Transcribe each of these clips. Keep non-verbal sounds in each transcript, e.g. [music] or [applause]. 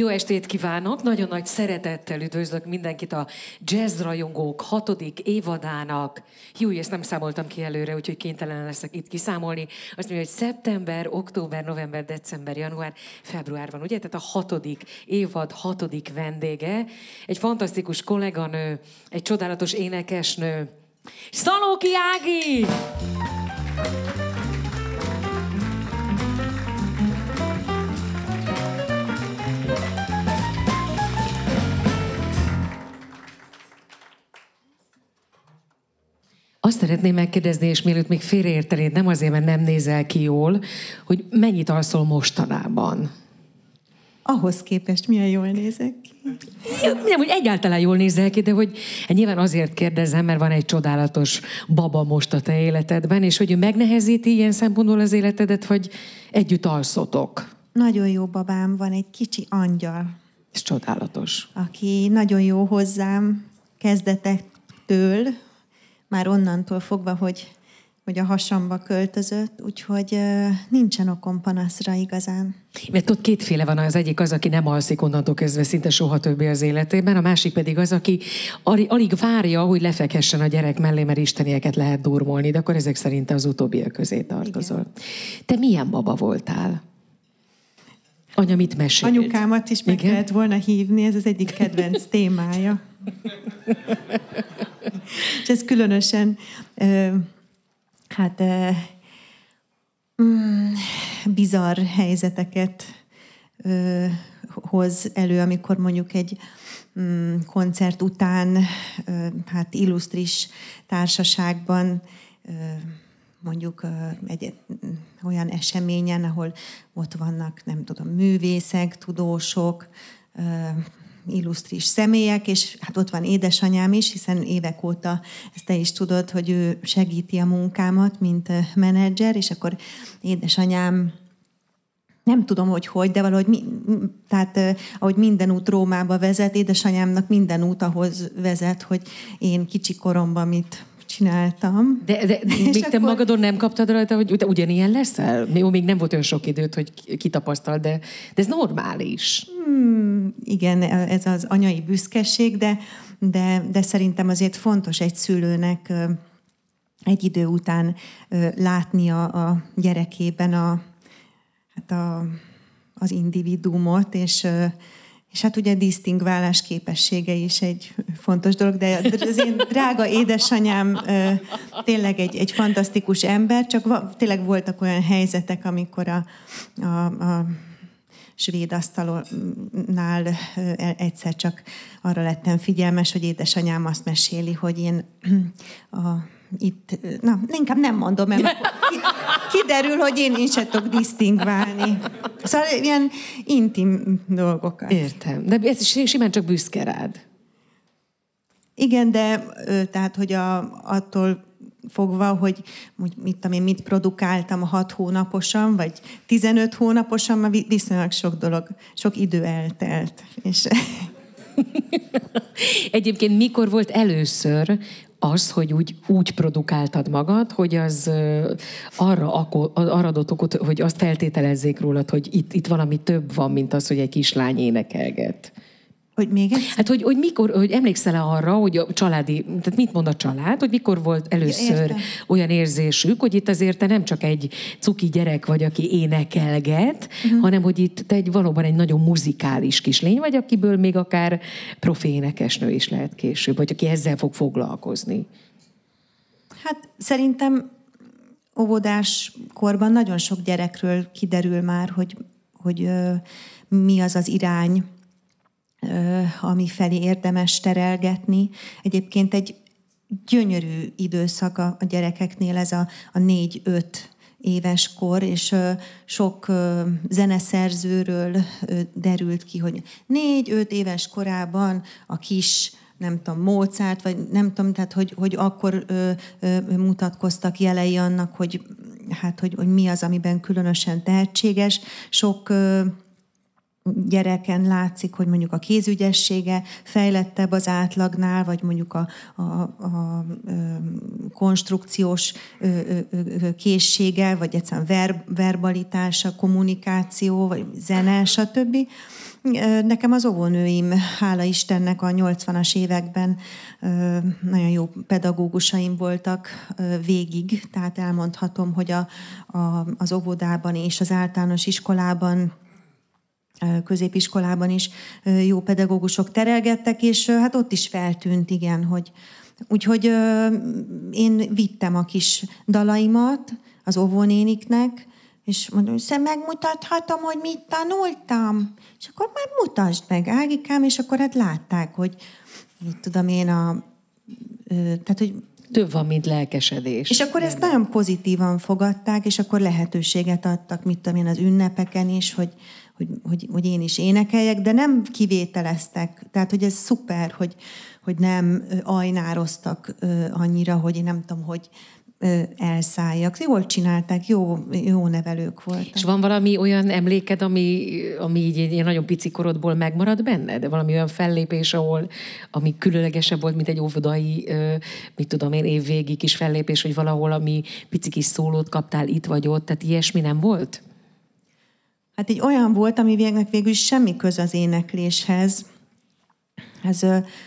Jó estét kívánok! Nagyon nagy szeretettel üdvözlök mindenkit a Jazz Rajongók hatodik évadának. Jó, ezt nem számoltam ki előre, úgyhogy kénytelen leszek itt kiszámolni. Azt mondja, hogy szeptember, október, november, december, január, február van, ugye? Tehát a hatodik évad hatodik vendége. Egy fantasztikus kolléganő, egy csodálatos énekesnő. Szalóki Ági! Azt szeretném megkérdezni, és mielőtt még félreértenéd, nem azért, mert nem nézel ki jól, hogy mennyit alszol mostanában? Ahhoz képest milyen jól nézek ki. Ja, nem, hogy egyáltalán jól nézel ki, de hogy hát nyilván azért kérdezem, mert van egy csodálatos baba most a te életedben, és hogy ő megnehezíti ilyen szempontból az életedet, vagy együtt alszotok? Nagyon jó babám van, egy kicsi angyal. Ez csodálatos. Aki nagyon jó hozzám kezdetektől, már onnantól fogva, hogy, hogy a hasamba költözött, úgyhogy nincsen okom panaszra igazán. Mert ott kétféle van, az egyik az, aki nem alszik onnantól kezdve szinte soha többé az életében, a másik pedig az, aki alig várja, hogy lefekhessen a gyerek mellé, mert istenieket lehet durmolni, de akkor ezek szerint az utóbbiak közé tartozol. Igen. Te milyen baba voltál? Anya mit mesélt? Anyukámat is meg Igen? kellett volna hívni, ez az egyik kedvenc témája. [laughs] És ez különösen, hát mm, bizarr helyzeteket hoz elő, amikor mondjuk egy mm, koncert után, hát illusztris társaságban mondjuk egy olyan eseményen, ahol ott vannak, nem tudom, művészek, tudósok, illusztris személyek, és hát ott van édesanyám is, hiszen évek óta ezt te is tudod, hogy ő segíti a munkámat, mint menedzser, és akkor édesanyám nem tudom, hogy hogy, de valahogy, mi, tehát ahogy minden út Rómába vezet, édesanyámnak minden út ahhoz vezet, hogy én kicsi koromban mit csináltam. De, de [laughs] még te akkor... magadon nem kaptad rajta, hogy te ugyanilyen leszel? Jó, még nem volt olyan sok időt, hogy kitapasztal, de, de ez normális. Hmm, igen, ez az anyai büszkeség, de, de, de szerintem azért fontos egy szülőnek egy idő után látnia a gyerekében a, hát a, az individuumot, és és hát ugye disztingválás képessége is egy fontos dolog, de az én drága édesanyám tényleg egy, egy fantasztikus ember, csak tényleg voltak olyan helyzetek, amikor a, a, a svéd asztalnál egyszer csak arra lettem figyelmes, hogy édesanyám azt meséli, hogy én a itt, na, inkább nem mondom, mert kiderül, hogy én is se tudok disztingválni. Szóval ilyen intim dolgokat. Értem. De ez simán csak büszke rád. Igen, de tehát, hogy a, attól fogva, hogy mit, tudom én, mit produkáltam hat hónaposan, vagy 15 hónaposan, mert viszonylag sok dolog, sok idő eltelt. És [laughs] Egyébként mikor volt először az, hogy úgy, úgy produkáltad magad, hogy az arra, akkor, arra adott okot, hogy azt feltételezzék rólad, hogy itt, itt valami több van, mint az, hogy egy kislány énekelget. Hogy még egyszer? Hát, hogy, hogy mikor, hogy emlékszel arra, hogy a családi, tehát mit mond a család, hogy mikor volt először ja, olyan érzésük, hogy itt azért te nem csak egy cuki gyerek vagy, aki énekelget, uh-huh. hanem hogy itt te egy valóban egy nagyon muzikális kislény vagy, akiből még akár profi énekesnő is lehet később, vagy aki ezzel fog foglalkozni. Hát szerintem óvodás korban nagyon sok gyerekről kiderül már, hogy, hogy mi az az irány, ami felé érdemes terelgetni. Egyébként egy gyönyörű időszak a, gyerekeknél ez a, a négy-öt éves kor, és sok zeneszerzőről derült ki, hogy négy-öt éves korában a kis nem tudom, Mozart, vagy nem tudom, tehát hogy, hogy akkor mutatkoztak jelei annak, hogy, hát, hogy, hogy mi az, amiben különösen tehetséges. Sok gyereken látszik, hogy mondjuk a kézügyessége fejlettebb az átlagnál, vagy mondjuk a, a, a konstrukciós készsége, vagy egyszerűen ver, verbalitása, kommunikáció, vagy zene, stb. Nekem az óvónőim, hála Istennek, a 80-as években nagyon jó pedagógusaim voltak végig, tehát elmondhatom, hogy a, a, az óvodában és az általános iskolában középiskolában is jó pedagógusok terelgettek, és hát ott is feltűnt, igen, hogy úgyhogy én vittem a kis dalaimat az óvónéniknek, és mondom, hogy megmutathatom, hogy mit tanultam. És akkor már mutasd meg, Ágikám, és akkor hát látták, hogy mit tudom én a... Tehát, hogy több van, mint lelkesedés. És akkor ezt nagyon pozitívan fogadták, és akkor lehetőséget adtak, mit tudom én, az ünnepeken is, hogy, hogy, hogy, hogy én is énekeljek, de nem kivételeztek. Tehát, hogy ez szuper, hogy, hogy nem ajnároztak annyira, hogy én nem tudom, hogy elszálljak. Jól csinálták, jó, jó nevelők voltak. És van valami olyan emléked, ami, ami így egy nagyon pici korodból megmarad benned? Valami olyan fellépés, ahol ami különlegesebb volt, mint egy óvodai, mit tudom én, évvégi kis fellépés, hogy valahol, ami pici kis szólót kaptál itt vagy ott, tehát ilyesmi nem volt? Hát egy olyan volt, ami végnek végül semmi köz az énekléshez. Ez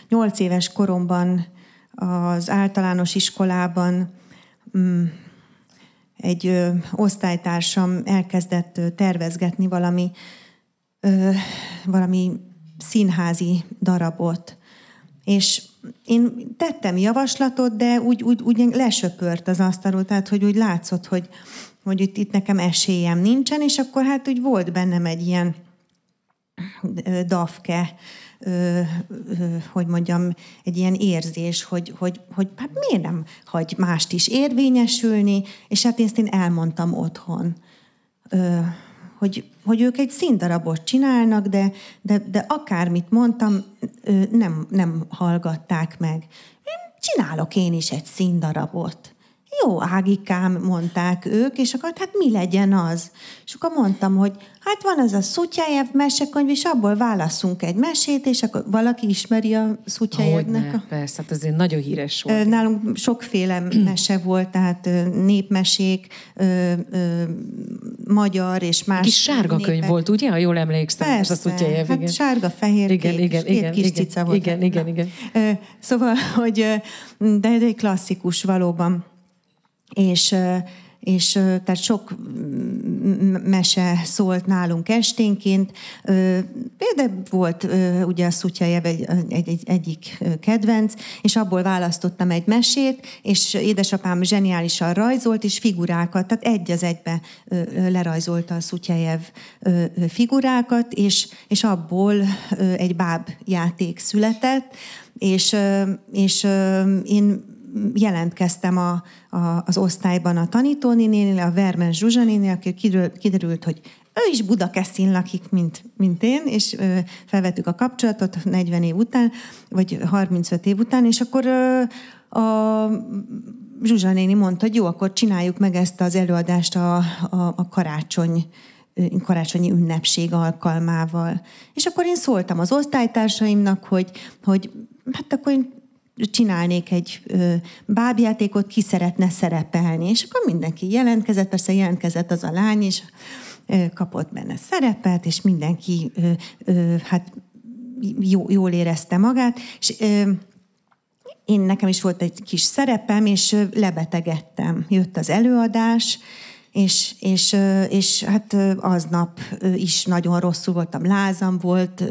nyolc éves koromban az általános iskolában mm, egy osztálytársam elkezdett tervezgetni valami, valami színházi darabot. És én tettem javaslatot, de úgy, úgy, úgy lesöpört az asztalról, tehát hogy úgy látszott, hogy, hogy itt, itt nekem esélyem nincsen, és akkor hát úgy volt bennem egy ilyen dafke, hogy mondjam, egy ilyen érzés, hogy, hogy, hogy hát miért nem hagy mást is érvényesülni, és hát ezt én elmondtam otthon, hogy, hogy ők egy színdarabot csinálnak, de, de, de akármit mondtam, nem, nem hallgatták meg. Csinálok én is egy színdarabot jó, Ágikám, mondták ők, és akkor hát mi legyen az? És akkor mondtam, hogy hát van az a Szutyájev mesekönyv, és abból válaszunk egy mesét, és akkor valaki ismeri a Szutyájevnek. A... persze, hát azért nagyon híres volt. Nálunk sokféle [clears throat] mese volt, tehát népmesék, magyar és más Kis sárga népek. könyv volt, ugye, ha jól emlékszem? Persze, a Szutyájev, hát igen. sárga, fehér, igen, kék, igen, igen, kis igen, cica volt. Igen, igen, igen. Szóval, hogy de egy klasszikus valóban és, és tehát sok mese szólt nálunk esténként. Például volt ugye a Szutyajev egy, egy, egy, egyik kedvenc, és abból választottam egy mesét, és édesapám zseniálisan rajzolt, és figurákat, tehát egy az egybe lerajzolta a Szutyajev figurákat, és, és abból egy báb játék született, és, és én jelentkeztem a, a, az osztályban a tanítónénél, a Vermen Zsuzsanénél, aki kiderült, hogy ő is Budakeszin lakik, mint, mint én, és ö, felvettük a kapcsolatot 40 év után, vagy 35 év után, és akkor ö, a Zsuzsa néni mondta, hogy jó, akkor csináljuk meg ezt az előadást a, a, a karácsony karácsonyi ünnepség alkalmával. És akkor én szóltam az osztálytársaimnak, hogy, hogy hát akkor én csinálnék egy ö, bábjátékot, ki szeretne szerepelni. És akkor mindenki jelentkezett, persze jelentkezett az a lány is, kapott benne szerepet, és mindenki hát jó, jól érezte magát, és én nekem is volt egy kis szerepem, és lebetegedtem. Jött az előadás, és, és, és hát aznap is nagyon rosszul voltam, lázam volt,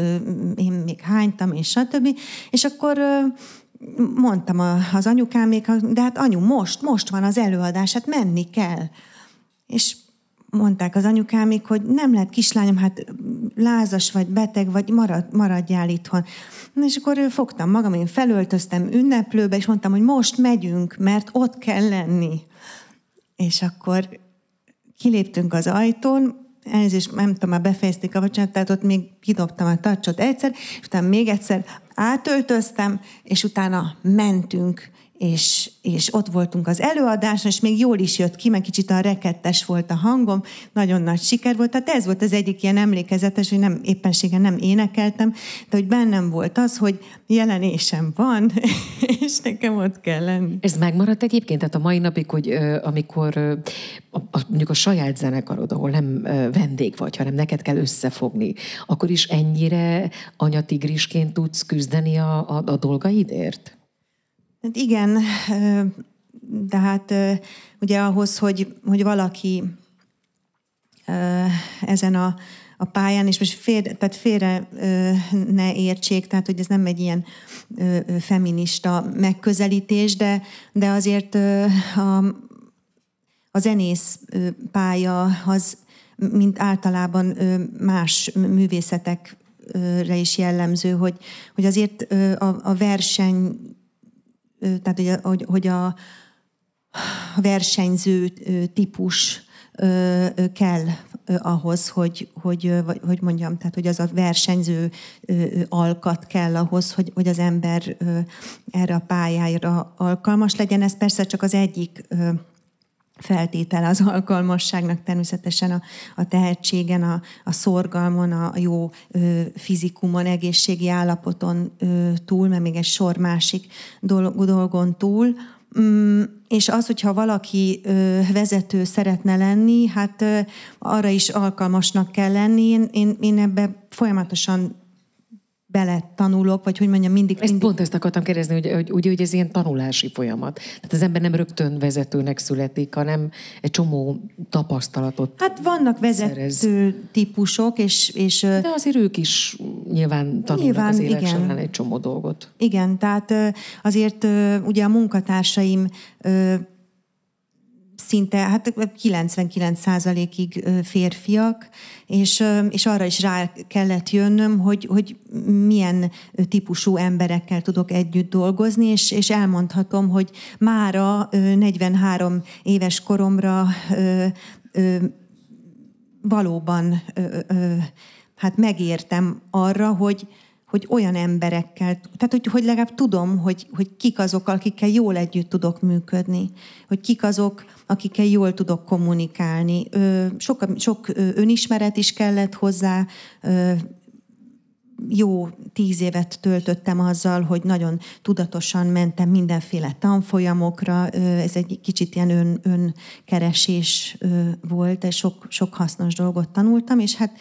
én még hánytam, és stb. És akkor mondtam az anyukámék, de hát anyu, most, most van az előadás, hát menni kell. És mondták az anyukámék, hogy nem lehet kislányom, hát lázas vagy beteg, vagy marad, maradjál itthon. És akkor fogtam magam, én felöltöztem ünneplőbe, és mondtam, hogy most megyünk, mert ott kell lenni. És akkor kiléptünk az ajtón, elnézést, nem tudom, már befejezték a vacsorát, tehát ott még kidobtam a tacsot egyszer, és utána még egyszer átöltöztem, és utána mentünk, és, és ott voltunk az előadáson, és még jól is jött ki, meg kicsit a rekettes volt a hangom, nagyon nagy siker volt. Tehát ez volt az egyik ilyen emlékezetes, hogy nem éppenségen nem énekeltem, de hogy bennem volt az, hogy jelenésem van, [laughs] és nekem ott kell lenni. Ez megmaradt egyébként? Tehát a mai napig, hogy amikor mondjuk a saját zenekarod, ahol nem vendég vagy, hanem neked kell összefogni, akkor is ennyire anyatigrisként tudsz küzdeni a, a, a dolgaidért? Hát igen, de hát ugye ahhoz, hogy, hogy valaki ezen a, a pályán, és most félre, tehát félre ne értsék, tehát hogy ez nem egy ilyen feminista megközelítés, de, de azért a, a zenész pálya az, mint általában más művészetekre is jellemző, hogy, hogy azért a, a verseny tehát hogy a, hogy, a versenyző típus kell ahhoz, hogy, hogy, hogy mondjam, tehát hogy az a versenyző alkat kell ahhoz, hogy, hogy az ember erre a pályára alkalmas legyen. Ez persze csak az egyik feltétele az alkalmasságnak természetesen a, a tehetségen, a, a szorgalmon, a jó ö, fizikumon, egészségi állapoton ö, túl, mert még egy sor másik dolgon túl. Mm, és az, hogyha valaki ö, vezető szeretne lenni, hát ö, arra is alkalmasnak kell lenni. Én, én, én ebbe folyamatosan bele tanulok, vagy hogy mondjam, mindig... Ezt mindig... pont ezt akartam kérdezni, hogy, hogy, hogy, hogy ez ilyen tanulási folyamat. Tehát az ember nem rögtön vezetőnek születik, hanem egy csomó tapasztalatot Hát vannak vezető szerez. típusok, és, és... De azért ők is nyilván tanulnak nyilván, az élet igen. során egy csomó dolgot. Igen, tehát azért ugye a munkatársaim szinte hát 99%-ig férfiak, és, és arra is rá kellett jönnöm, hogy, hogy milyen típusú emberekkel tudok együtt dolgozni, és, és elmondhatom, hogy mára 43 éves koromra valóban hát megértem arra, hogy, hogy olyan emberekkel, tehát hogy, hogy legalább tudom, hogy, hogy kik azok, akikkel jól együtt tudok működni, hogy kik azok, akikkel jól tudok kommunikálni. Sok, sok önismeret is kellett hozzá, jó tíz évet töltöttem azzal, hogy nagyon tudatosan mentem mindenféle tanfolyamokra. Ez egy kicsit ilyen ön, önkeresés volt, és sok, sok hasznos dolgot tanultam, és hát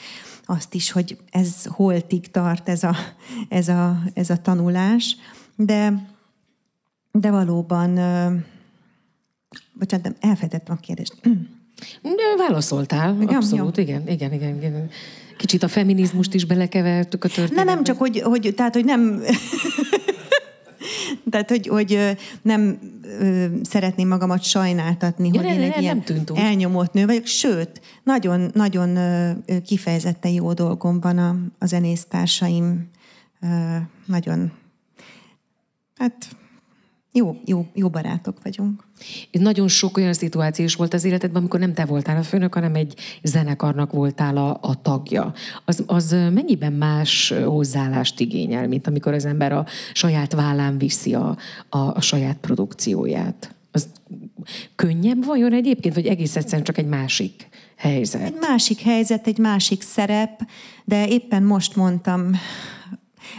azt is, hogy ez holtig tart ez a, ez a, ez a tanulás. De, de valóban, bocsánat, elfejtettem a kérdést. De válaszoltál, igen, abszolút, jó. igen, igen, igen, igen. Kicsit a feminizmust is belekevertük a történetbe. Ne, nem csak, hogy, hogy tehát, hogy nem... tehát, hogy, hogy nem szeretném magamat sajnáltatni, ja, hogy ne, én egy ne, ilyen nem elnyomott nő vagyok. Sőt, nagyon, nagyon kifejezetten jó dolgom van a, a zenésztársaim. Nagyon, hát jó, jó, jó barátok vagyunk. Nagyon sok olyan szituáció is volt az életedben, amikor nem te voltál a főnök, hanem egy zenekarnak voltál a, a tagja. Az, az mennyiben más hozzáállást igényel, mint amikor az ember a saját vállán viszi a, a, a saját produkcióját? Az könnyebb vajon egyébként, vagy egész egyszerűen csak egy másik helyzet? Egy másik helyzet, egy másik szerep, de éppen most mondtam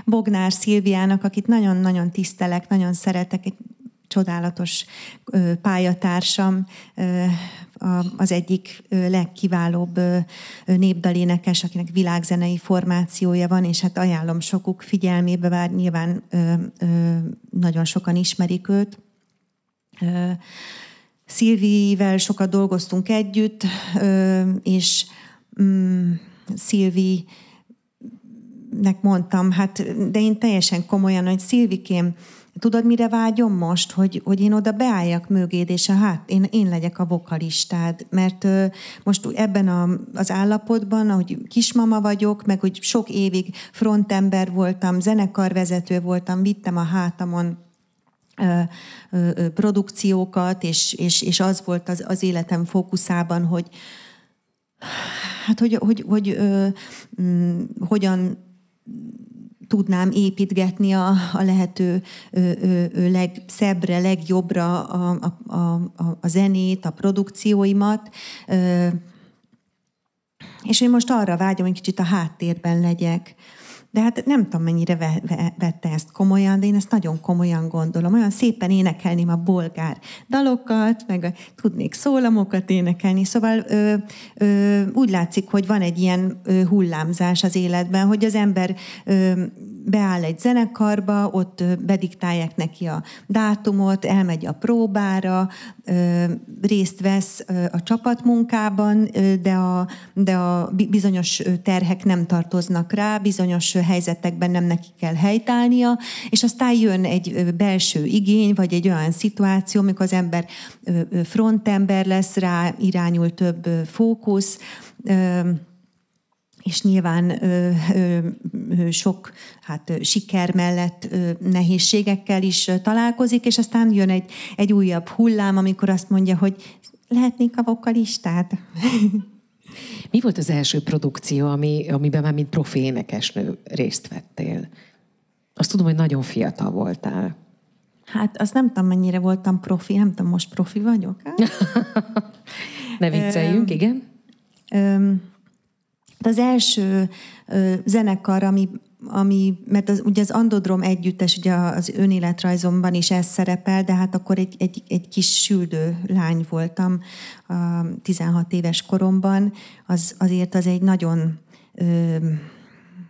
Bognár Szilviának, akit nagyon-nagyon tisztelek, nagyon szeretek, egy csodálatos pályatársam, az egyik legkiválóbb népdalénekes, akinek világzenei formációja van, és hát ajánlom sokuk figyelmébe, bár nyilván nagyon sokan ismerik őt. Szilvivel sokat dolgoztunk együtt, és mm, Szilvi nek mondtam, hát de én teljesen komolyan, hogy Szilvikém, tudod, mire vágyom most? Hogy, hogy én oda beálljak mögéd, és a, hát én, én legyek a vokalistád. Mert ö, most ebben a, az állapotban, ahogy kismama vagyok, meg hogy sok évig frontember voltam, zenekarvezető voltam, vittem a hátamon ö, ö, produkciókat, és, és, és az volt az, az életem fókuszában, hogy hát hogy, hogy, hogy ö, m, hogyan tudnám építgetni a, a lehető ö, ö, legszebbre, legjobbra a, a, a, a zenét, a produkcióimat. Ö, és én most arra vágyom, hogy kicsit a háttérben legyek. De hát nem tudom, mennyire ve, ve, vette ezt komolyan, de én ezt nagyon komolyan gondolom. Olyan szépen énekelném a bolgár dalokat, meg tudnék szólamokat énekelni. Szóval ö, ö, úgy látszik, hogy van egy ilyen ö, hullámzás az életben, hogy az ember ö, beáll egy zenekarba, ott bediktálják neki a dátumot, elmegy a próbára, részt vesz a csapatmunkában, de a, de a bizonyos terhek nem tartoznak rá, bizonyos helyzetekben nem neki kell helytállnia, és aztán jön egy belső igény, vagy egy olyan szituáció, amikor az ember frontember lesz, rá irányul több fókusz, és nyilván ö, ö, ö, sok hát, siker mellett ö, nehézségekkel is találkozik, és aztán jön egy, egy újabb hullám, amikor azt mondja, hogy lehetnék a vokalistát. [laughs] Mi volt az első produkció, ami, amiben már mint profi énekesnő részt vettél? Azt tudom, hogy nagyon fiatal voltál. Hát azt nem tudom, mennyire voltam profi, nem tudom, most profi vagyok. [laughs] ne vicceljünk, igen. Az első ö, zenekar, ami, ami mert az, ugye az Andodrom együttes, ugye az önéletrajzomban is ez szerepel, de hát akkor egy, egy, egy kis süldő lány voltam a 16 éves koromban, az, azért az egy nagyon ö,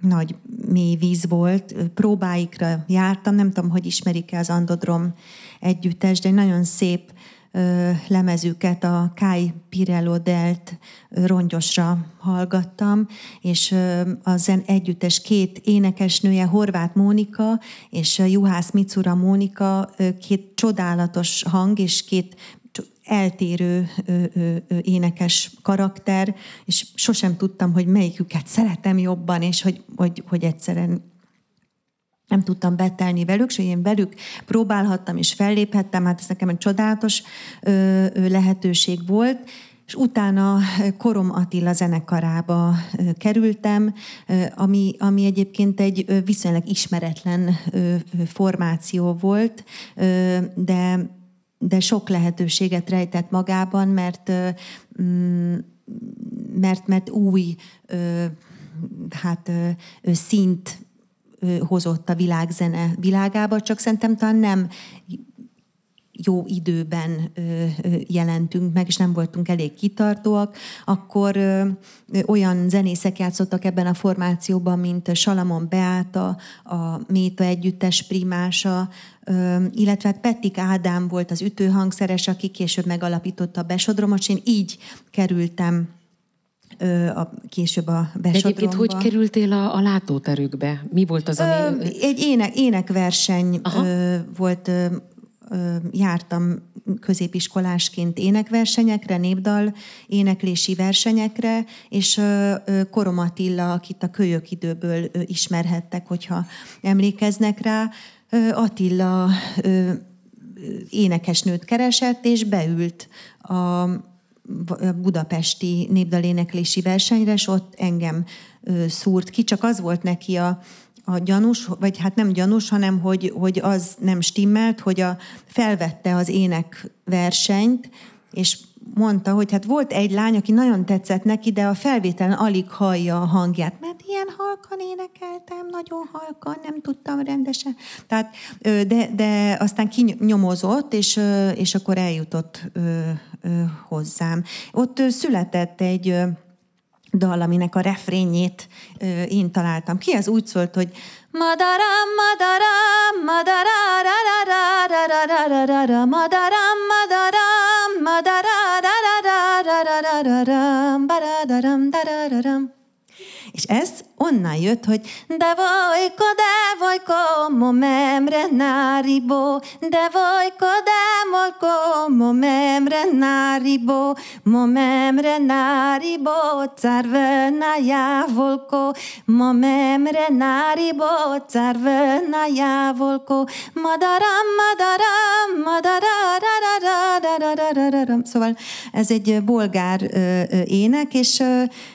nagy mély víz volt. Próbáikra jártam, nem tudom, hogy ismerik-e az Andodrom együttes, de egy nagyon szép lemezüket a Kai Pirello Delt rongyosra hallgattam, és a zen együttes két énekesnője, Horváth Mónika és Juhász Micura Mónika, két csodálatos hang és két eltérő ö, ö, ö, énekes karakter, és sosem tudtam, hogy melyiküket szeretem jobban, és hogy, hogy, hogy egyszerűen nem tudtam betelni velük, és én velük próbálhattam és felléphettem, hát ez nekem egy csodálatos lehetőség volt, és utána Korom Attila zenekarába kerültem, ami, ami egyébként egy viszonylag ismeretlen formáció volt, de, de sok lehetőséget rejtett magában, mert, mm, mert, mert új hát, szint hozott a világzene világába, csak szerintem talán nem jó időben jelentünk meg, és nem voltunk elég kitartóak, akkor olyan zenészek játszottak ebben a formációban, mint Salamon Beáta, a Méta együttes primása, illetve hát Pettik Ádám volt az ütőhangszeres, aki később megalapította a Besodromot, és én így kerültem a, később a besodromba. Egyébként hogy kerültél a, a látóterükbe? Mi volt az, ami... Ö, egy ének, énekverseny ö, volt, ö, jártam középiskolásként énekversenyekre, népdal éneklési versenyekre, és Korom Attila, akit a kölyök időből ismerhettek, hogyha emlékeznek rá, Attila énekesnőt keresett, és beült a budapesti népdaléneklési versenyre, és ott engem szúrt ki, csak az volt neki a, a gyanús, vagy hát nem gyanús, hanem hogy, hogy az nem stimmelt, hogy a, felvette az ének versenyt, és mondta, hogy hát volt egy lány, aki nagyon tetszett neki, de a felvételen alig hallja a hangját, mert ilyen halkan énekeltem, nagyon halkan, nem tudtam rendesen. Tehát, de, de aztán kinyomozott, és, és akkor eljutott hozzám. Ott született egy dal, aminek a refrényét én találtam ki. Ez úgy szólt, hogy Madaram, madaram, madaram, madaram, madaram, és ez onnan jött, hogy de vojko, de vojko, mo memre náribo, de vojko, de vojko, mo memre náribo, mo memre náribo, carvena javolko, mo memre náribo, carvena javolko, madaram, madaram, madaram, Szóval ez egy bolgár ének, és,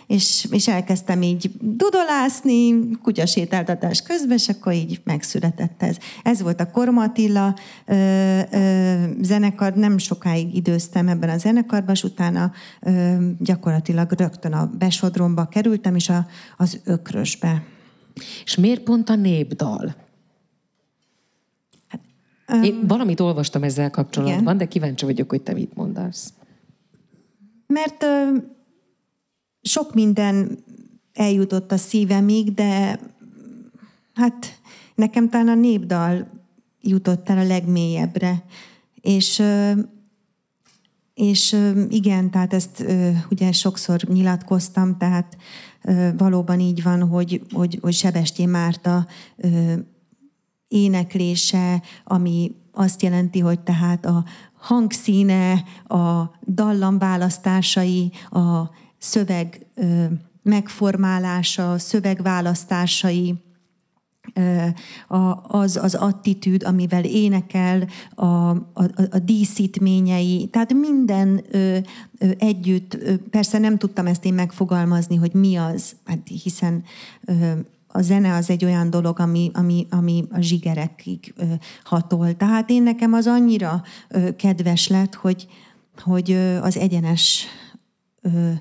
és, és elkezdtem így dudolászni, kutyasétáltatás közben, és akkor így megszületett ez. Ez volt a Kormatilla zenekar, nem sokáig időztem ebben a zenekarban, és utána gyakorlatilag rögtön a besodromba kerültem, és a, az ökrösbe. És miért pont a népdal? Hát, Én valamit olvastam ezzel kapcsolatban, igen. de kíváncsi vagyok, hogy te mit mondasz. Mert ö, sok minden eljutott a szívemig, de hát nekem talán a népdal jutott el a legmélyebbre. És, és igen, tehát ezt ugye sokszor nyilatkoztam, tehát valóban így van, hogy, hogy, hogy Sebestyén Márta éneklése, ami azt jelenti, hogy tehát a hangszíne, a dallamválasztásai, a szöveg megformálása, szövegválasztásai, az az attitűd, amivel énekel, a, a, a díszítményei, tehát minden ö, ö, együtt, ö, persze nem tudtam ezt én megfogalmazni, hogy mi az, hát hiszen ö, a zene az egy olyan dolog, ami, ami, ami a zsigerekig ö, hatol. Tehát én nekem az annyira ö, kedves lett, hogy, hogy ö, az egyenes ö,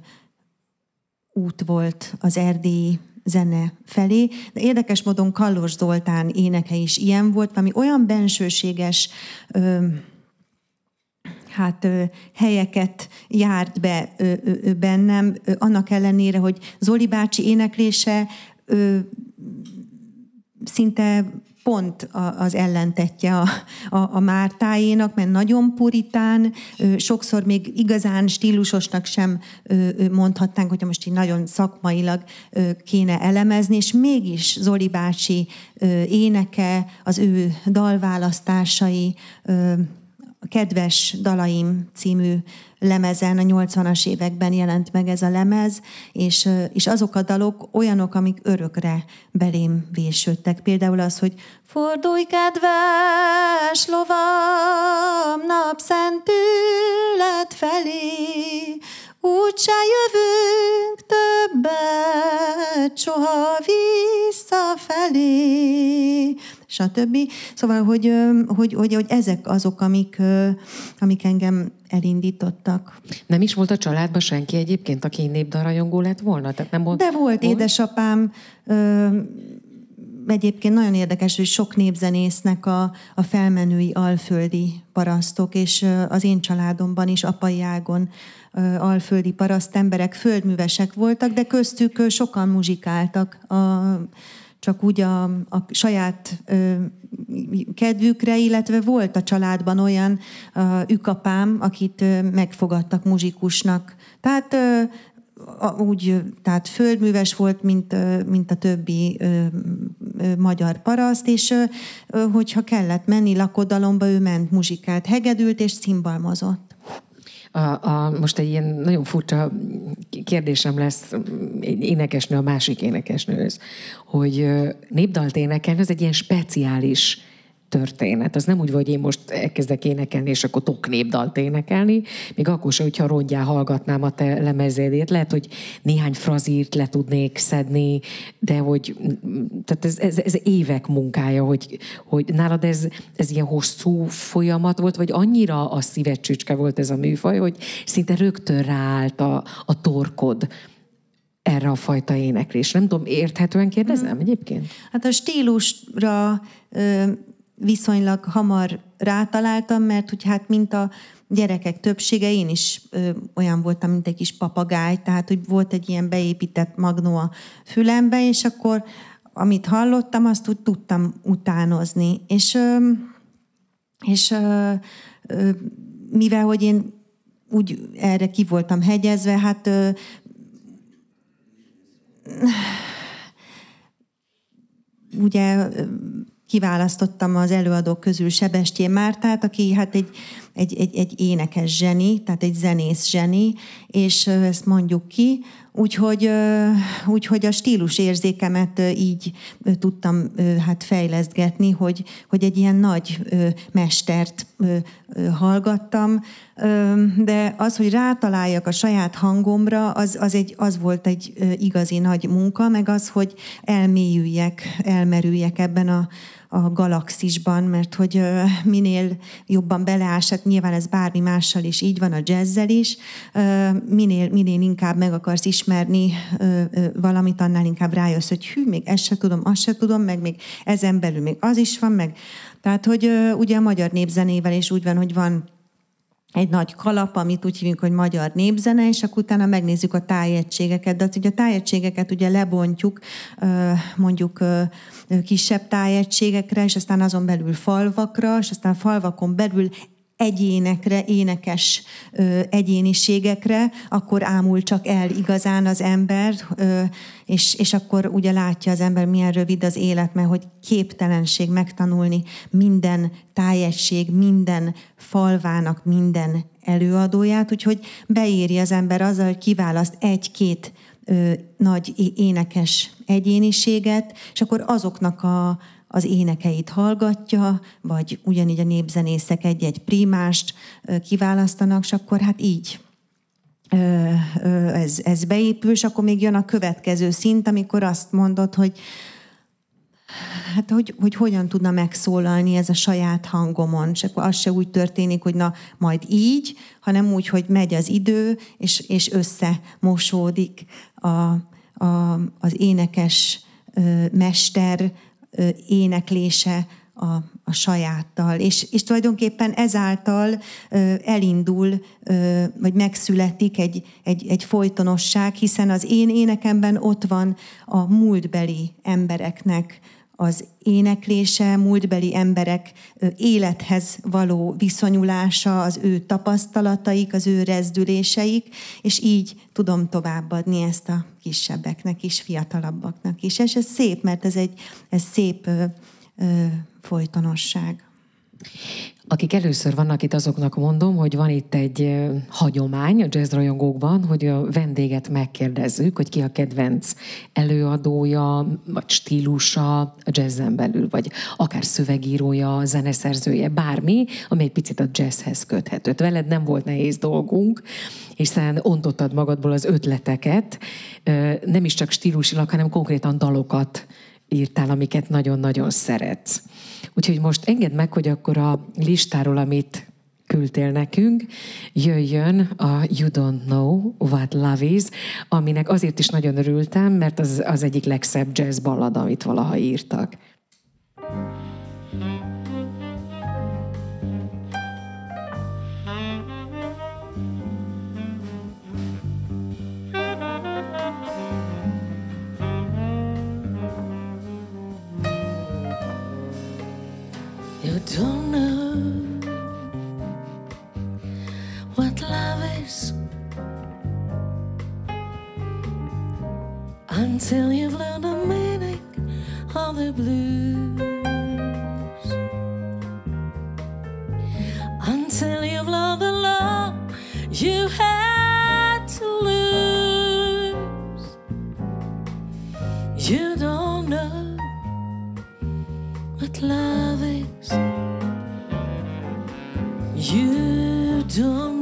út volt az erdélyi zene felé. De érdekes módon Kallos Zoltán éneke is ilyen volt, ami olyan bensőséges ö, hát ö, helyeket járt be ö, ö, bennem, ö, annak ellenére, hogy Zoli bácsi éneklése ö, szinte pont az ellentetje a, a, a Mártáénak, mert nagyon puritán, sokszor még igazán stílusosnak sem mondhatnánk, hogyha most így nagyon szakmailag kéne elemezni, és mégis Zoli bácsi éneke, az ő dalválasztásai, a Kedves Dalaim című lemezen, a 80-as években jelent meg ez a lemez, és, és azok a dalok olyanok, amik örökre belém vésődtek. Például az, hogy Fordulj, kedves lovam, napszentület felé, úgyse jövünk többet, soha visszafelé stb. Szóval, hogy, hogy, hogy, hogy ezek azok, amik, amik engem elindítottak. Nem is volt a családban senki egyébként, aki népdalrajongó lett volna? Tehát nem volt, De volt, volt? édesapám, ö, egyébként nagyon érdekes, hogy sok népzenésznek a, a felmenői alföldi parasztok, és az én családomban is apai ágon alföldi paraszt emberek földművesek voltak, de köztük sokan muzsikáltak. A, csak úgy a, a saját ö, kedvükre, illetve volt a családban olyan ö, ükapám, akit ö, megfogadtak muzsikusnak. Tehát ö, a, úgy, tehát földműves volt, mint, mint a többi ö, ö, magyar paraszt, és ö, hogyha kellett menni lakodalomba, ő ment muzsikált, hegedült és cimbalmozott a, a, most egy ilyen nagyon furcsa kérdésem lesz énekesnő a másik énekesnőhöz, hogy népdalt énekelni, ez egy ilyen speciális történet. Az nem úgy, hogy én most elkezdek énekelni, és akkor tok népdalt énekelni, még akkor sem, hogyha rongyá hallgatnám a te lemezédét. Lehet, hogy néhány frazírt le tudnék szedni, de hogy tehát ez, ez, ez évek munkája, hogy, hogy nálad ez, ez ilyen hosszú folyamat volt, vagy annyira a szívecsücske volt ez a műfaj, hogy szinte rögtön ráállt a, a torkod erre a fajta éneklésre. Nem tudom, érthetően kérdezem hmm. egyébként? Hát a stílusra viszonylag hamar rátaláltam, mert hogy hát mint a gyerekek többsége, én is ö, olyan voltam, mint egy kis papagáj, tehát hogy volt egy ilyen beépített magnó a fülembe, és akkor amit hallottam, azt úgy tudtam utánozni. És, ö, és ö, ö, mivel, hogy én úgy erre ki voltam hegyezve, hát ö, ugye kiválasztottam az előadók közül Sebestyén Mártát, aki hát egy egy, egy, egy énekes zseni, tehát egy zenész zseni, és ezt mondjuk ki, Úgyhogy, úgyhogy a stílus érzékemet így tudtam hát fejlesztgetni, hogy, hogy egy ilyen nagy mestert hallgattam, de az, hogy rátaláljak a saját hangomra, az, az, egy, az volt egy igazi nagy munka, meg az, hogy elmélyüljek, elmerüljek ebben a, a galaxisban, mert hogy minél jobban beleás, hát nyilván ez bármi mással is így van, a jazzzel is, minél, minél inkább meg akarsz ismerni valamit, annál inkább rájössz, hogy hű, még ezt se tudom, azt se tudom, meg még ezen belül még az is van, meg tehát, hogy ugye a magyar népzenével is úgy van, hogy van egy nagy kalap, amit úgy hívunk, hogy magyar népzene, és akkor utána megnézzük a tájegységeket. De az, ugye a tájegységeket ugye lebontjuk mondjuk kisebb tájegységekre, és aztán azon belül falvakra, és aztán falvakon belül egyénekre, énekes ö, egyéniségekre, akkor ámul csak el igazán az ember, ö, és, és akkor ugye látja az ember, milyen rövid az élet, mert hogy képtelenség megtanulni minden tájegység, minden falvának minden előadóját, úgyhogy beéri az ember azzal, hogy kiválaszt egy-két nagy énekes egyéniséget, és akkor azoknak a, az énekeit hallgatja, vagy ugyanígy a népzenészek egy-egy primást kiválasztanak, és akkor hát így ez, ez beépül, és akkor még jön a következő szint, amikor azt mondod, hogy hát hogy, hogy hogyan tudna megszólalni ez a saját hangomon, és akkor az se úgy történik, hogy na majd így, hanem úgy, hogy megy az idő, és, és összemosódik a, a, az énekes mester éneklése a, a sajáttal. És, és tulajdonképpen ezáltal elindul, vagy megszületik egy, egy, egy folytonosság, hiszen az én énekemben ott van a múltbeli embereknek az éneklése, múltbeli emberek élethez való viszonyulása, az ő tapasztalataik, az ő rezdüléseik, és így tudom továbbadni ezt a kisebbeknek is, fiatalabbaknak is. És ez szép, mert ez egy ez szép ö, ö, folytonosság. Akik először vannak itt, azoknak mondom, hogy van itt egy hagyomány a jazz rajongókban, hogy a vendéget megkérdezzük, hogy ki a kedvenc előadója, vagy stílusa a jazzen belül, vagy akár szövegírója, zeneszerzője, bármi, ami egy picit a jazzhez köthető. Veled nem volt nehéz dolgunk, hiszen ontottad magadból az ötleteket, nem is csak stílusilag, hanem konkrétan dalokat írtál, amiket nagyon-nagyon szeretsz. Úgyhogy most engedd meg, hogy akkor a listáról, amit küldtél nekünk, jöjjön a You Don't Know What Love Is, aminek azért is nagyon örültem, mert az az egyik legszebb jazz ballad, amit valaha írtak. Don't know what love is until you've learned the meaning of the blues. Until you've learned the love you had to lose. You don't what love is. You don't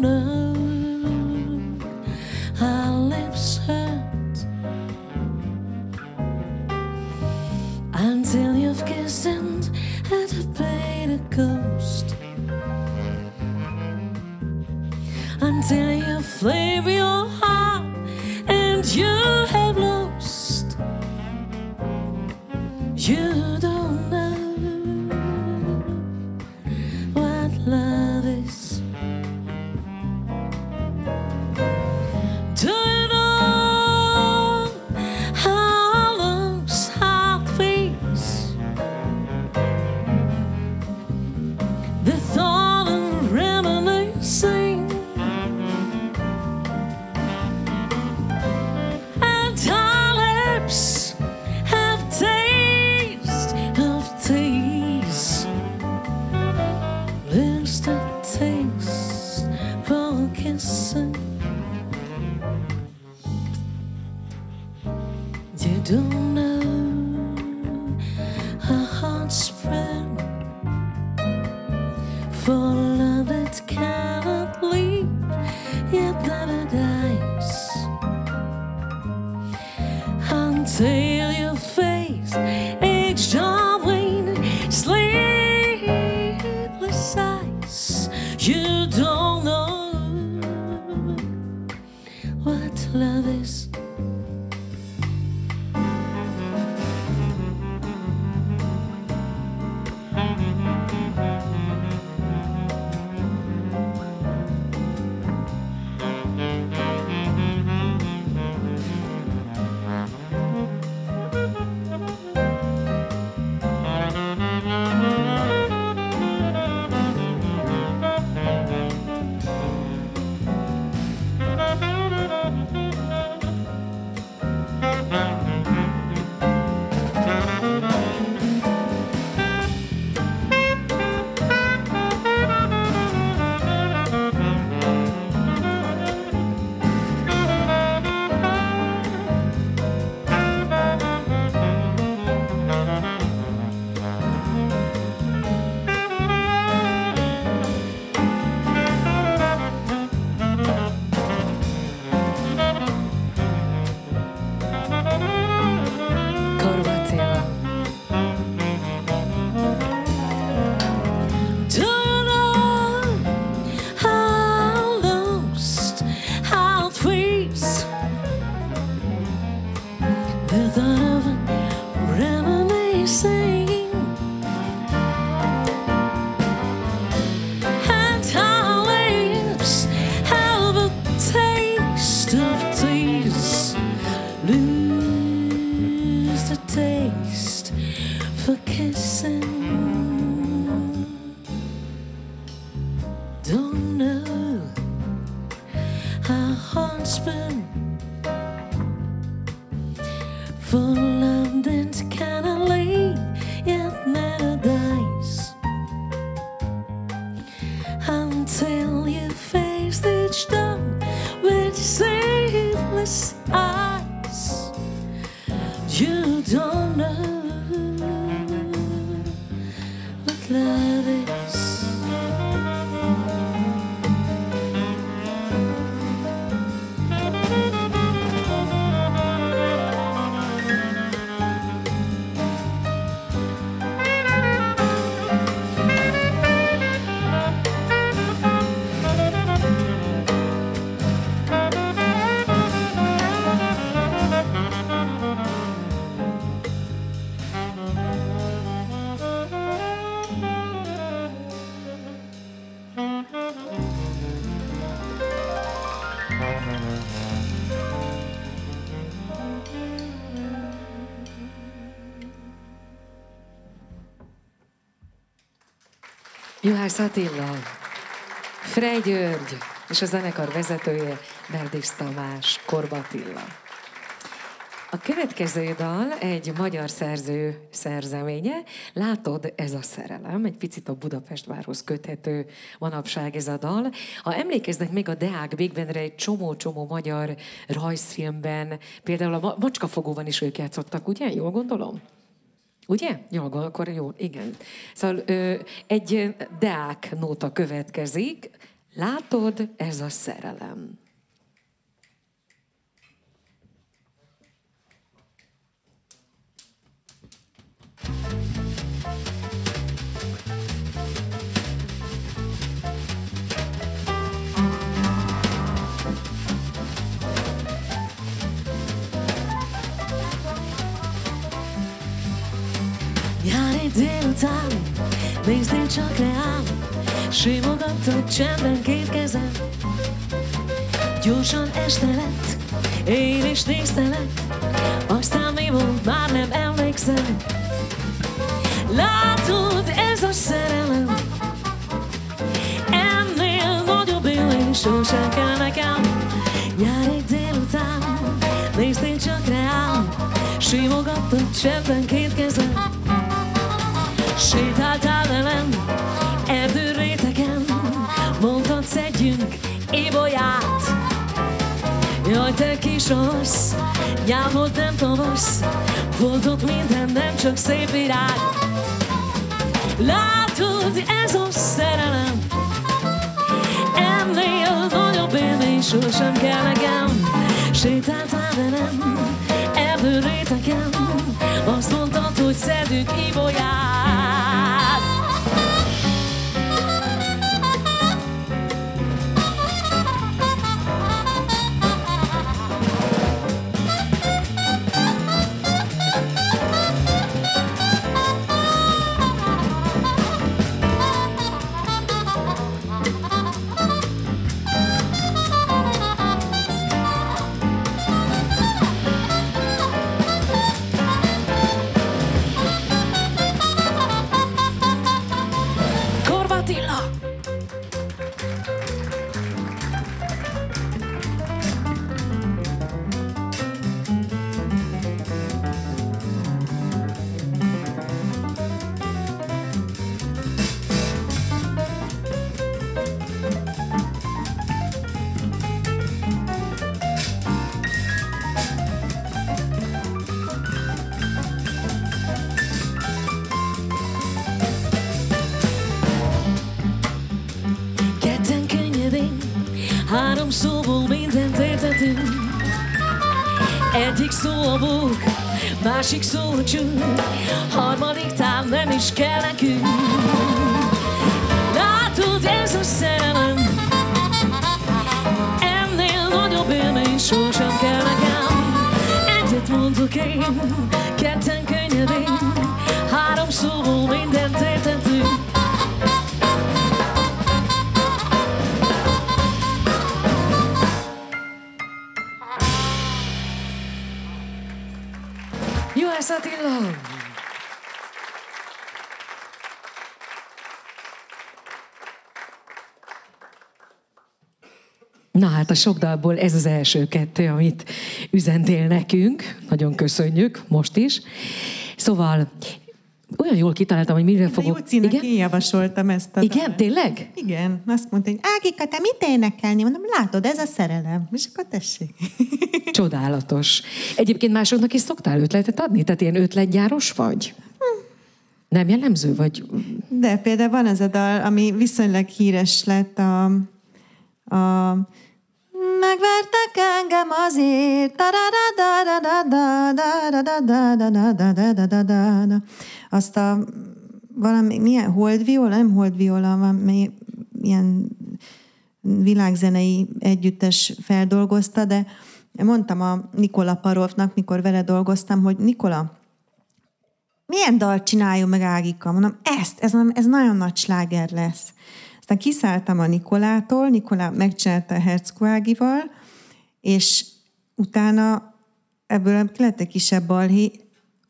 face each with sleepless eyes. You don't know what love Juhász Attila, Frey György és a zenekar vezetője Berdis Tamás, Korba Attila. A következő dal egy magyar szerző szerzeménye. Látod, ez a szerelem, egy picit a Budapest várhoz köthető manapság ez a dal. Ha emlékeznek még a Deák Big Bandre egy csomó-csomó magyar rajzfilmben, például a Ma- Macskafogóban is ők játszottak, ugye? Jól gondolom? Ugye? Jó, akkor jó, igen. Szóval ö, egy Deák nóta következik. Látod, ez a szerelem. Nyári délután, néznél csak reál, Simogattad csendben két kezem. Gyorsan este lett, én is néztelek, aztán mi volt, már nem emlékszem. Látod, ez a szerelem, ennél nagyobb élés sosem kell nekem. Nyári délután, néztél csak reál, Simogattad csendben két kezem. Sétáltál velem erdőréteken Mondtad szedjünk ébolyát. Jaj, te kis orsz, nyámod nem tavasz Volt ott minden, nem csak szép virág. Látod, ez a szerelem Ennél nagyobb élmény sosem kell nekem. Sétáltál velem erdőréteken Azt mondtad, hogy szedünk ibolyát három szóból mindent értetünk. Egyik szó a bók, másik szó a cső, harmadik tám nem is kell nekünk. Látod, ez a szerelem, ennél nagyobb élmény sosem kell nekem. Egyet mondok én, ketten könnyedén, három szóból mindent értetünk. Attila! Na hát a sok dalból ez az első kettő, amit üzentél nekünk. Nagyon köszönjük, most is. Szóval olyan jól kitaláltam, hogy mire fogok... Júcinak Igen? én javasoltam ezt a Igen, dalt. tényleg? Igen. Azt mondta, hogy Ágika, te mit énekelni? Mondom, látod, ez a szerelem. És akkor tessék. [laughs] Csodálatos. Egyébként másoknak is szoktál ötletet adni? Tehát ilyen ötletgyáros vagy? Hm. Nem jellemző vagy? De például van ez a dal, ami viszonylag híres lett a... a Megvertek engem azért, azt a valami, milyen holdviola, nem holdviola, valami ilyen világzenei együttes feldolgozta, de mondtam a Nikola Parovnak, mikor vele dolgoztam, hogy Nikola, milyen dalt csináljon meg Ágika? Mondom, ezt, ez, ez nagyon nagy sláger lesz. Aztán kiszálltam a Nikolától, Nikolá megcsinálta a Herzko Ágival, és utána ebből lett egy kisebb balhé.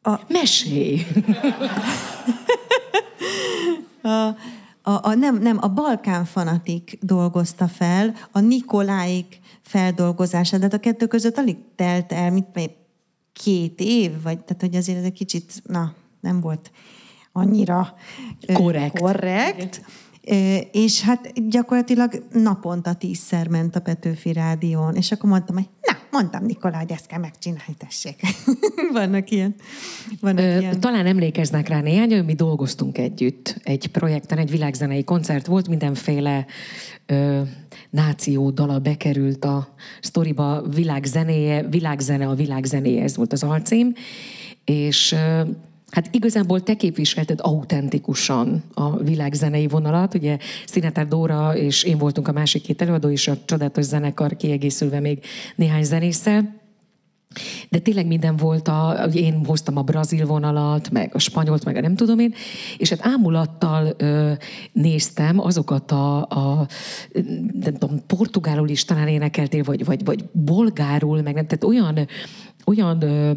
A, mesélj! a, a, a, nem, nem, a Balkán fanatik dolgozta fel, a Nikoláik feldolgozását, de hát a kettő között alig telt el, mit két év, vagy tehát, hogy azért ez egy kicsit, na, nem volt annyira Korrekt. korrekt. És hát gyakorlatilag naponta tízszer ment a Petőfi Rádión, és akkor mondtam, hogy na, mondtam Nikolá, hogy ezt kell megcsinálni, tessék. [laughs] vannak ilyen. Vannak Ö, ilyen. Talán emlékeznek rá néhány, hogy mi dolgoztunk együtt egy projekten, egy világzenei koncert volt, mindenféle ö, náció dala bekerült a sztoriba, világzenéje, világzene a világzenéje, ez volt az alcím, és ö, Hát igazából te képviselted autentikusan a világzenei vonalat, ugye Szinetár Dóra és én voltunk a másik két előadó, és a csodálatos zenekar kiegészülve még néhány zenésszel. De tényleg minden volt, a, hogy én hoztam a brazil vonalat, meg a spanyolt, meg a nem tudom én, és hát ámulattal ö, néztem azokat a, a, nem tudom, portugálul is talán énekeltél, vagy, vagy, vagy bolgárul, meg nem, tehát olyan, olyan, ö,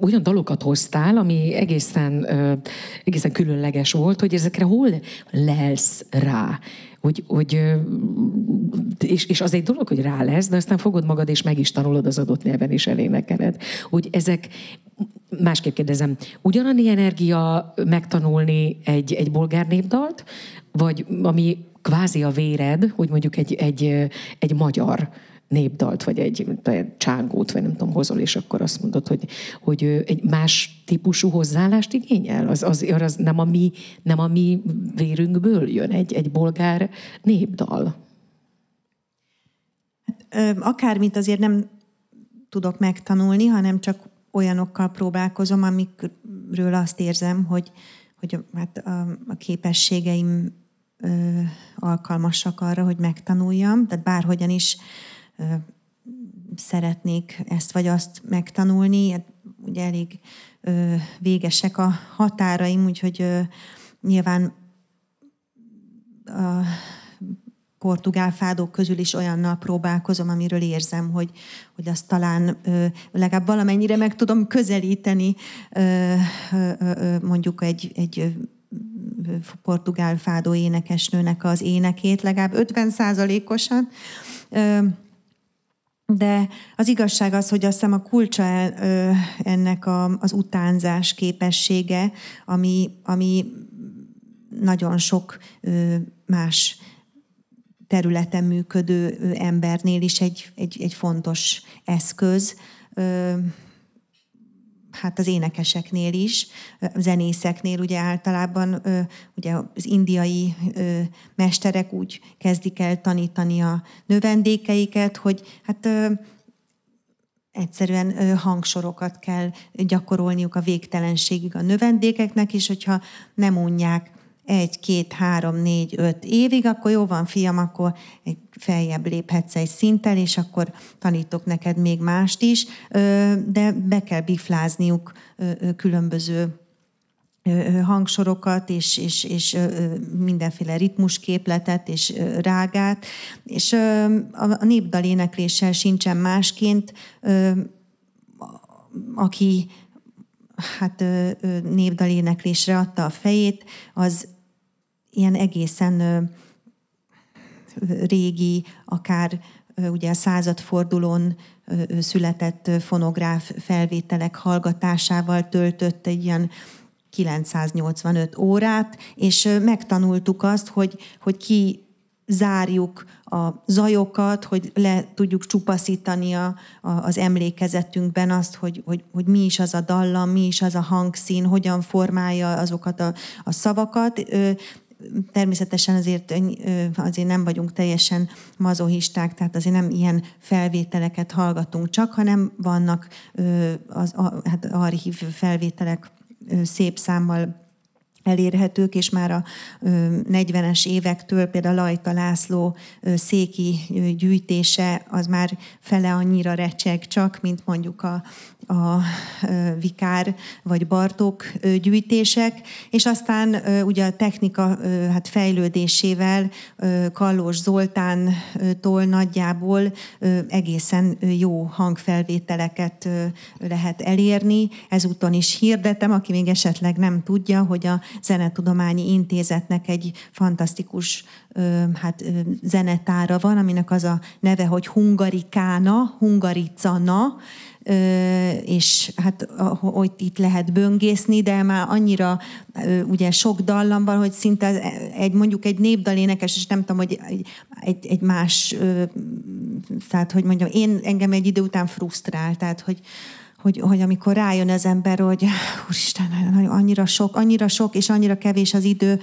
olyan dalokat hoztál, ami egészen, ö, egészen különleges volt, hogy ezekre hol lelsz rá? Hogy, hogy, és, és az egy dolog, hogy rá lesz, de aztán fogod magad, és meg is tanulod az adott nyelven, és elénekeled. Hogy ezek, másképp kérdezem, ugyanannyi energia megtanulni egy, egy bolgár népdalt, vagy ami kvázi a véred, hogy mondjuk egy, egy, egy magyar népdalt, vagy egy, csángót, vagy nem tudom, hozol, és akkor azt mondod, hogy, hogy egy más típusú hozzáállást igényel? Az, az, az nem, a mi, nem a mi vérünkből jön egy, egy bolgár népdal? Hát, akármit azért nem tudok megtanulni, hanem csak olyanokkal próbálkozom, amikről azt érzem, hogy, hogy hát a, a képességeim ö, alkalmasak arra, hogy megtanuljam. Tehát bárhogyan is szeretnék ezt vagy azt megtanulni, hát ugye elég végesek a határaim, úgyhogy ö, nyilván a portugál fádók közül is olyannal próbálkozom, amiről érzem, hogy, hogy azt talán ö, legalább valamennyire meg tudom közelíteni mondjuk egy, egy portugál fádó énekesnőnek az énekét, legalább 50 százalékosan. De az igazság az, hogy azt hiszem a kulcsa ennek a, az utánzás képessége, ami, ami nagyon sok más területen működő embernél is egy, egy, egy fontos eszköz hát az énekeseknél is, zenészeknél ugye általában ugye az indiai mesterek úgy kezdik el tanítani a növendékeiket, hogy hát egyszerűen hangsorokat kell gyakorolniuk a végtelenségig a növendékeknek, és hogyha nem unják egy, két, három, négy, öt évig, akkor jó van, fiam, akkor egy feljebb léphetsz egy szinttel, és akkor tanítok neked még mást is, de be kell biflázniuk különböző hangsorokat, és, és, és mindenféle ritmusképletet, és rágát, és a népdal énekléssel sincsen másként, aki hát népdaléneklésre adta a fejét, az ilyen egészen régi, akár ugye a századfordulón született fonográf felvételek hallgatásával töltött egy ilyen 985 órát, és megtanultuk azt, hogy, hogy ki zárjuk a zajokat, hogy le tudjuk csupaszítani a, a, az emlékezetünkben azt, hogy, hogy, hogy mi is az a dallam, mi is az a hangszín, hogyan formálja azokat a, a szavakat. Természetesen azért, azért nem vagyunk teljesen mazohisták, tehát azért nem ilyen felvételeket hallgatunk csak, hanem vannak az, a, hát archív felvételek szép számmal elérhetők, és már a 40-es évektől például Lajta László széki gyűjtése az már fele annyira recseg csak, mint mondjuk a, a Vikár vagy Bartók gyűjtések, és aztán ugye a technika hát fejlődésével Kallós Zoltántól nagyjából egészen jó hangfelvételeket lehet elérni. Ezúton is hirdetem, aki még esetleg nem tudja, hogy a Zenetudományi Intézetnek egy fantasztikus hát, zenetára van, aminek az a neve, hogy Hungarikána, Hungaricana, és hát hogy itt lehet böngészni, de már annyira ugye sok dallam van, hogy szinte egy, mondjuk egy népdalénekes, és nem tudom, hogy egy, egy, más, tehát hogy mondjam, én engem egy idő után frusztrál, tehát hogy, hogy, hogy amikor rájön az ember, hogy úristen, annyira sok, annyira sok, és annyira kevés az idő,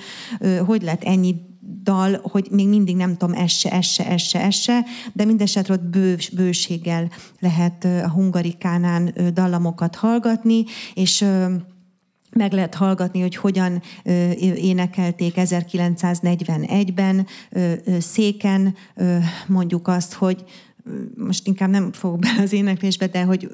hogy lett ennyi dal, hogy még mindig nem tudom, ez se, ez se, ez se, ez de mindesetre ott bős, bőséggel lehet a hungarikánán dallamokat hallgatni, és meg lehet hallgatni, hogy hogyan énekelték 1941-ben széken, mondjuk azt, hogy most inkább nem fogok be az éneklésbe, de hogy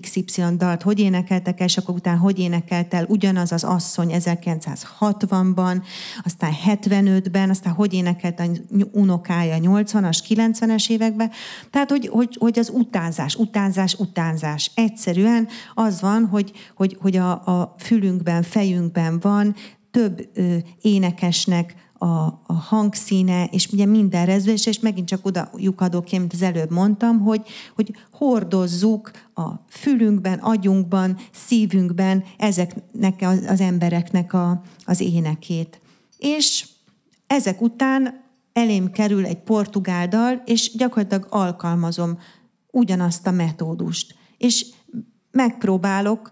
XY dalt hogy énekeltek el, és akkor utána hogy énekelt el ugyanaz az asszony 1960-ban, aztán 75-ben, aztán hogy énekelt a unokája 80-as, 90-es években. Tehát, hogy, hogy, hogy az utánzás, utánzás, utánzás. Egyszerűen az van, hogy, hogy, hogy a, a fülünkben, fejünkben van több ö, énekesnek a, a hangszíne, és ugye minden rezülés, és megint csak oda lyukadok mint az előbb mondtam, hogy, hogy hordozzuk a fülünkben, agyunkban, szívünkben ezeknek az, az embereknek a, az énekét. És ezek után elém kerül egy portugál dal, és gyakorlatilag alkalmazom ugyanazt a metódust. És megpróbálok,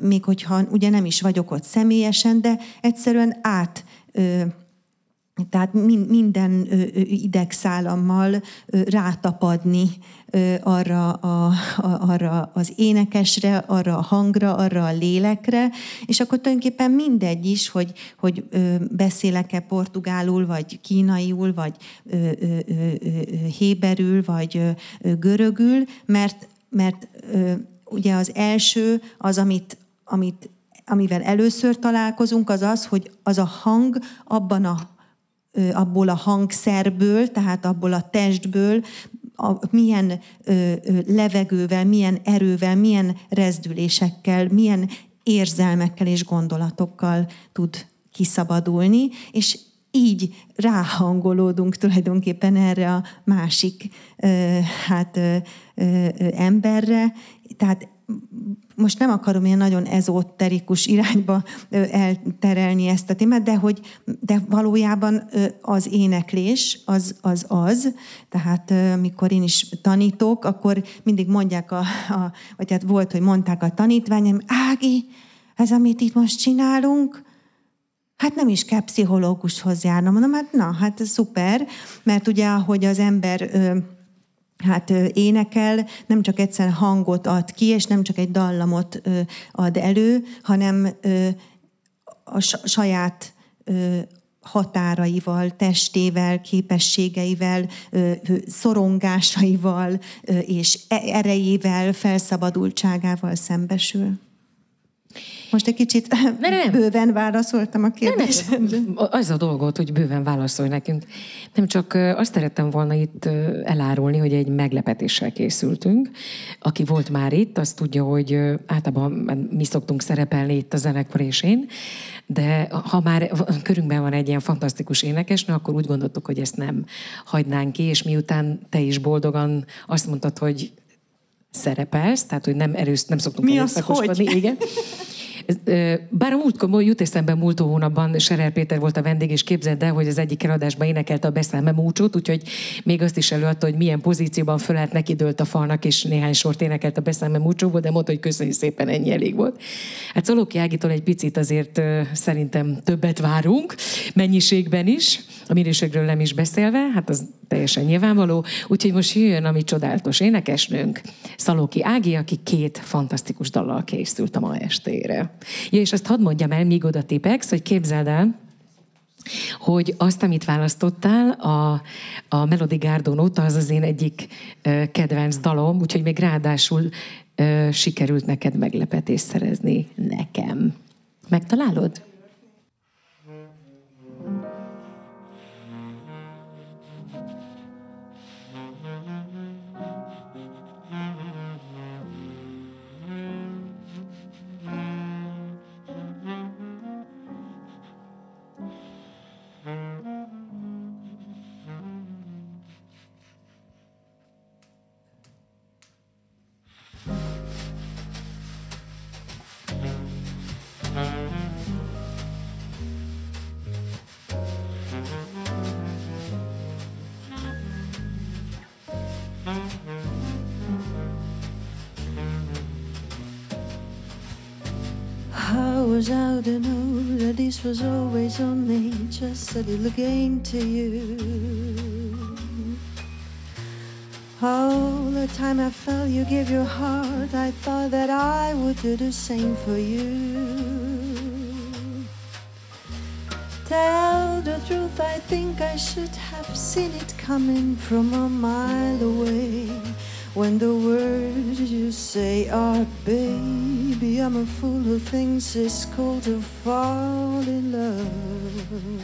még hogyha ugye nem is vagyok ott személyesen, de egyszerűen át tehát minden idegszálammal rátapadni arra, a, arra az énekesre, arra a hangra, arra a lélekre, és akkor tulajdonképpen mindegy is, hogy, hogy beszélek-e portugálul, vagy kínaiul, vagy héberül, vagy görögül, mert, mert ugye az első az, amit, amit amivel először találkozunk, az az, hogy az a hang abban a abból a hangszerből, tehát abból a testből, a, milyen ö, ö, levegővel, milyen erővel, milyen rezdülésekkel, milyen érzelmekkel és gondolatokkal tud kiszabadulni, és így ráhangolódunk tulajdonképpen erre a másik ö, hát, ö, ö, emberre. Tehát most nem akarom ilyen nagyon ezoterikus irányba elterelni ezt a témát, de hogy de valójában az éneklés az az, az tehát mikor én is tanítok, akkor mindig mondják, a, a, vagy hát volt, hogy mondták a tanítványom, Ági, ez, amit itt most csinálunk, Hát nem is kell pszichológushoz járnom. Mondom, hát na, hát szuper, mert ugye, ahogy az ember hát énekel, nem csak egyszer hangot ad ki, és nem csak egy dallamot ad elő, hanem a saját határaival, testével, képességeivel, szorongásaival és e-, erejével, felszabadultságával szembesül. Most egy kicsit ne, nem. bőven válaszoltam a kérdésre. Az a dolgot, hogy bőven válaszolj nekünk. Nem csak azt szerettem volna itt elárulni, hogy egy meglepetéssel készültünk. Aki volt már itt, az tudja, hogy általában mi szoktunk szerepelni itt a zenekar és én, de ha már körünkben van egy ilyen fantasztikus énekesnő, akkor úgy gondoltuk, hogy ezt nem hagynánk ki, és miután te is boldogan azt mondtad, hogy szerepelsz, tehát hogy nem erősz, nem szoktunk Mi az, hogy? igen. Bár a múltkor jut eszembe múlt hónapban Serer Péter volt a vendég, és képzeld el, hogy az egyik eladásban énekelte a Beszélme múcsot, úgyhogy még azt is előadta, hogy milyen pozícióban föl lehet neki dőlt a falnak, és néhány sort énekelt a Beszélme múcsóból, de mondta, hogy köszönjük szépen, ennyi elég volt. Hát Szalóki Ágitól egy picit azért szerintem többet várunk, mennyiségben is, a minőségről nem is beszélve, hát az teljesen nyilvánvaló. Úgyhogy most jöjjön a mi csodálatos énekesnőnk, Szalóki Ági, aki két fantasztikus dallal készült a ma estére. Ja, és azt hadd mondjam el, míg oda tipex, hogy képzeld el, hogy azt, amit választottál, a, a Melody Gardon óta, az az én egyik ö, kedvenc dalom, úgyhogy még ráadásul ö, sikerült neked meglepetést szerezni nekem. Megtalálod? This was always only just a little game to you. All the time I felt you give your heart, I thought that I would do the same for you. Tell the truth, I think I should have seen it coming from a mile away. When the words you say are, baby, I'm a fool who thinks it's cool to fall in love.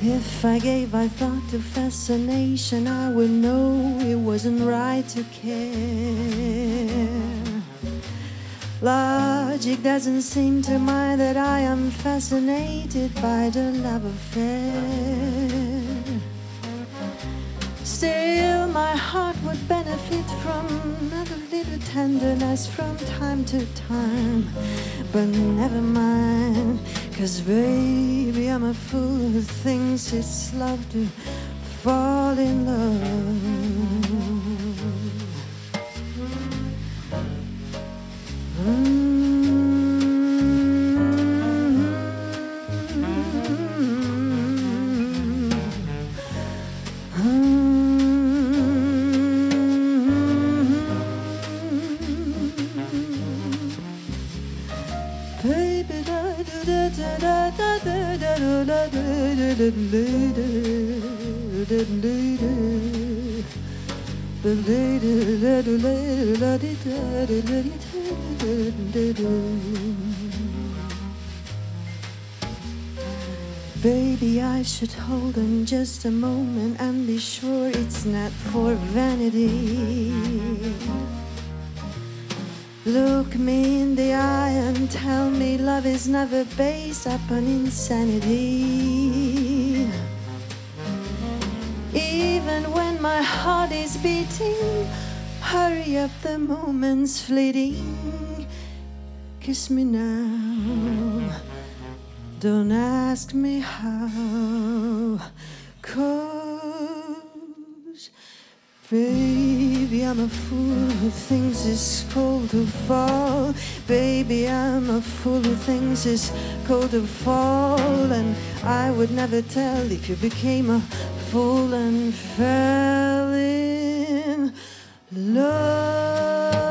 If I gave I thought to fascination, I would know it wasn't right to care. Logic doesn't seem to mind that I am fascinated by the love affair. Still, my heart would benefit from a little tenderness from time to time. But never mind, Cause baby, I'm a fool who thinks it's love to fall in love. Baby, Baby, I should hold on just a moment and be sure it's not for vanity. Look me in the eye and tell me love is never based upon insanity. Even when my heart is beating, hurry up, the moment's fleeting. Kiss me now, don't ask me how. Cause, baby, I'm a fool who thinks it's cold to fall. Baby, I'm a fool who thinks it's cold to fall. And I would never tell if you became a fool and fell in love.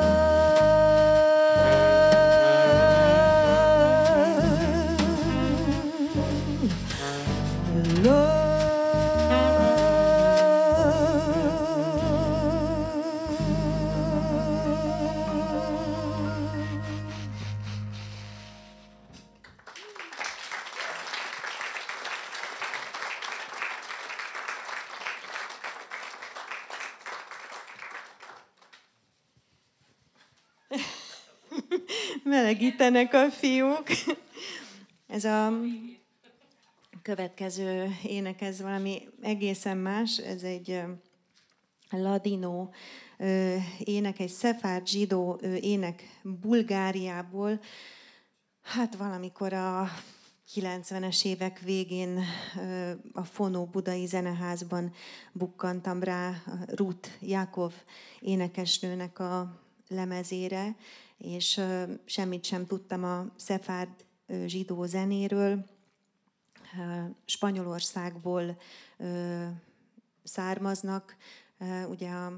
Melegítenek a fiúk. Ez a következő ének, ez valami egészen más. Ez egy ladino ének, egy szefárd zsidó ének Bulgáriából. Hát valamikor a 90-es évek végén a Fonó Budai Zeneházban bukkantam rá Ruth Jakov énekesnőnek a lemezére, és semmit sem tudtam a szefárd zsidó zenéről. Spanyolországból származnak, ugye a,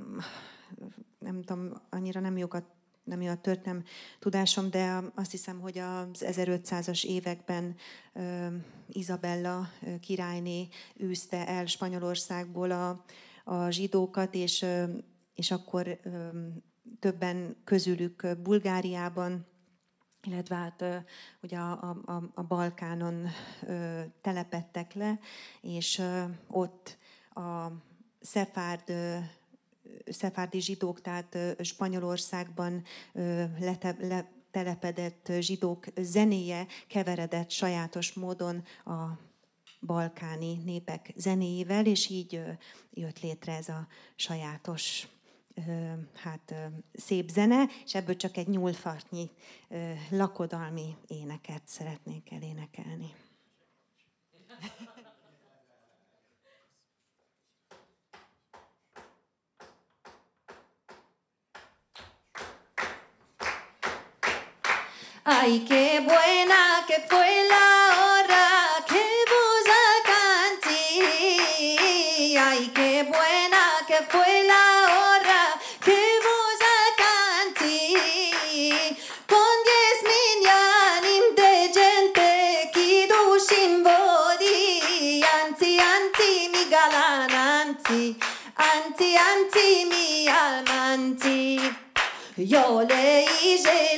nem tudom, annyira nem jókat nem jó a történelem tudásom, de azt hiszem, hogy az 1500-as években Izabella királyné űzte el Spanyolországból a, a zsidókat, és, és akkor többen közülük Bulgáriában, illetve hát ugye a, a, a Balkánon telepettek le, és ott a szefárd szefárdi zsidók, tehát Spanyolországban lete, letelepedett zsidók zenéje keveredett sajátos módon a balkáni népek zenéjével, és így jött létre ez a sajátos hát szép zene, és ebből csak egy nyúlfartnyi lakodalmi éneket szeretnék elénekelni. Ay, qué buena que fue la hora que vos canté. Ay, qué buena que fue la Oley, Jay.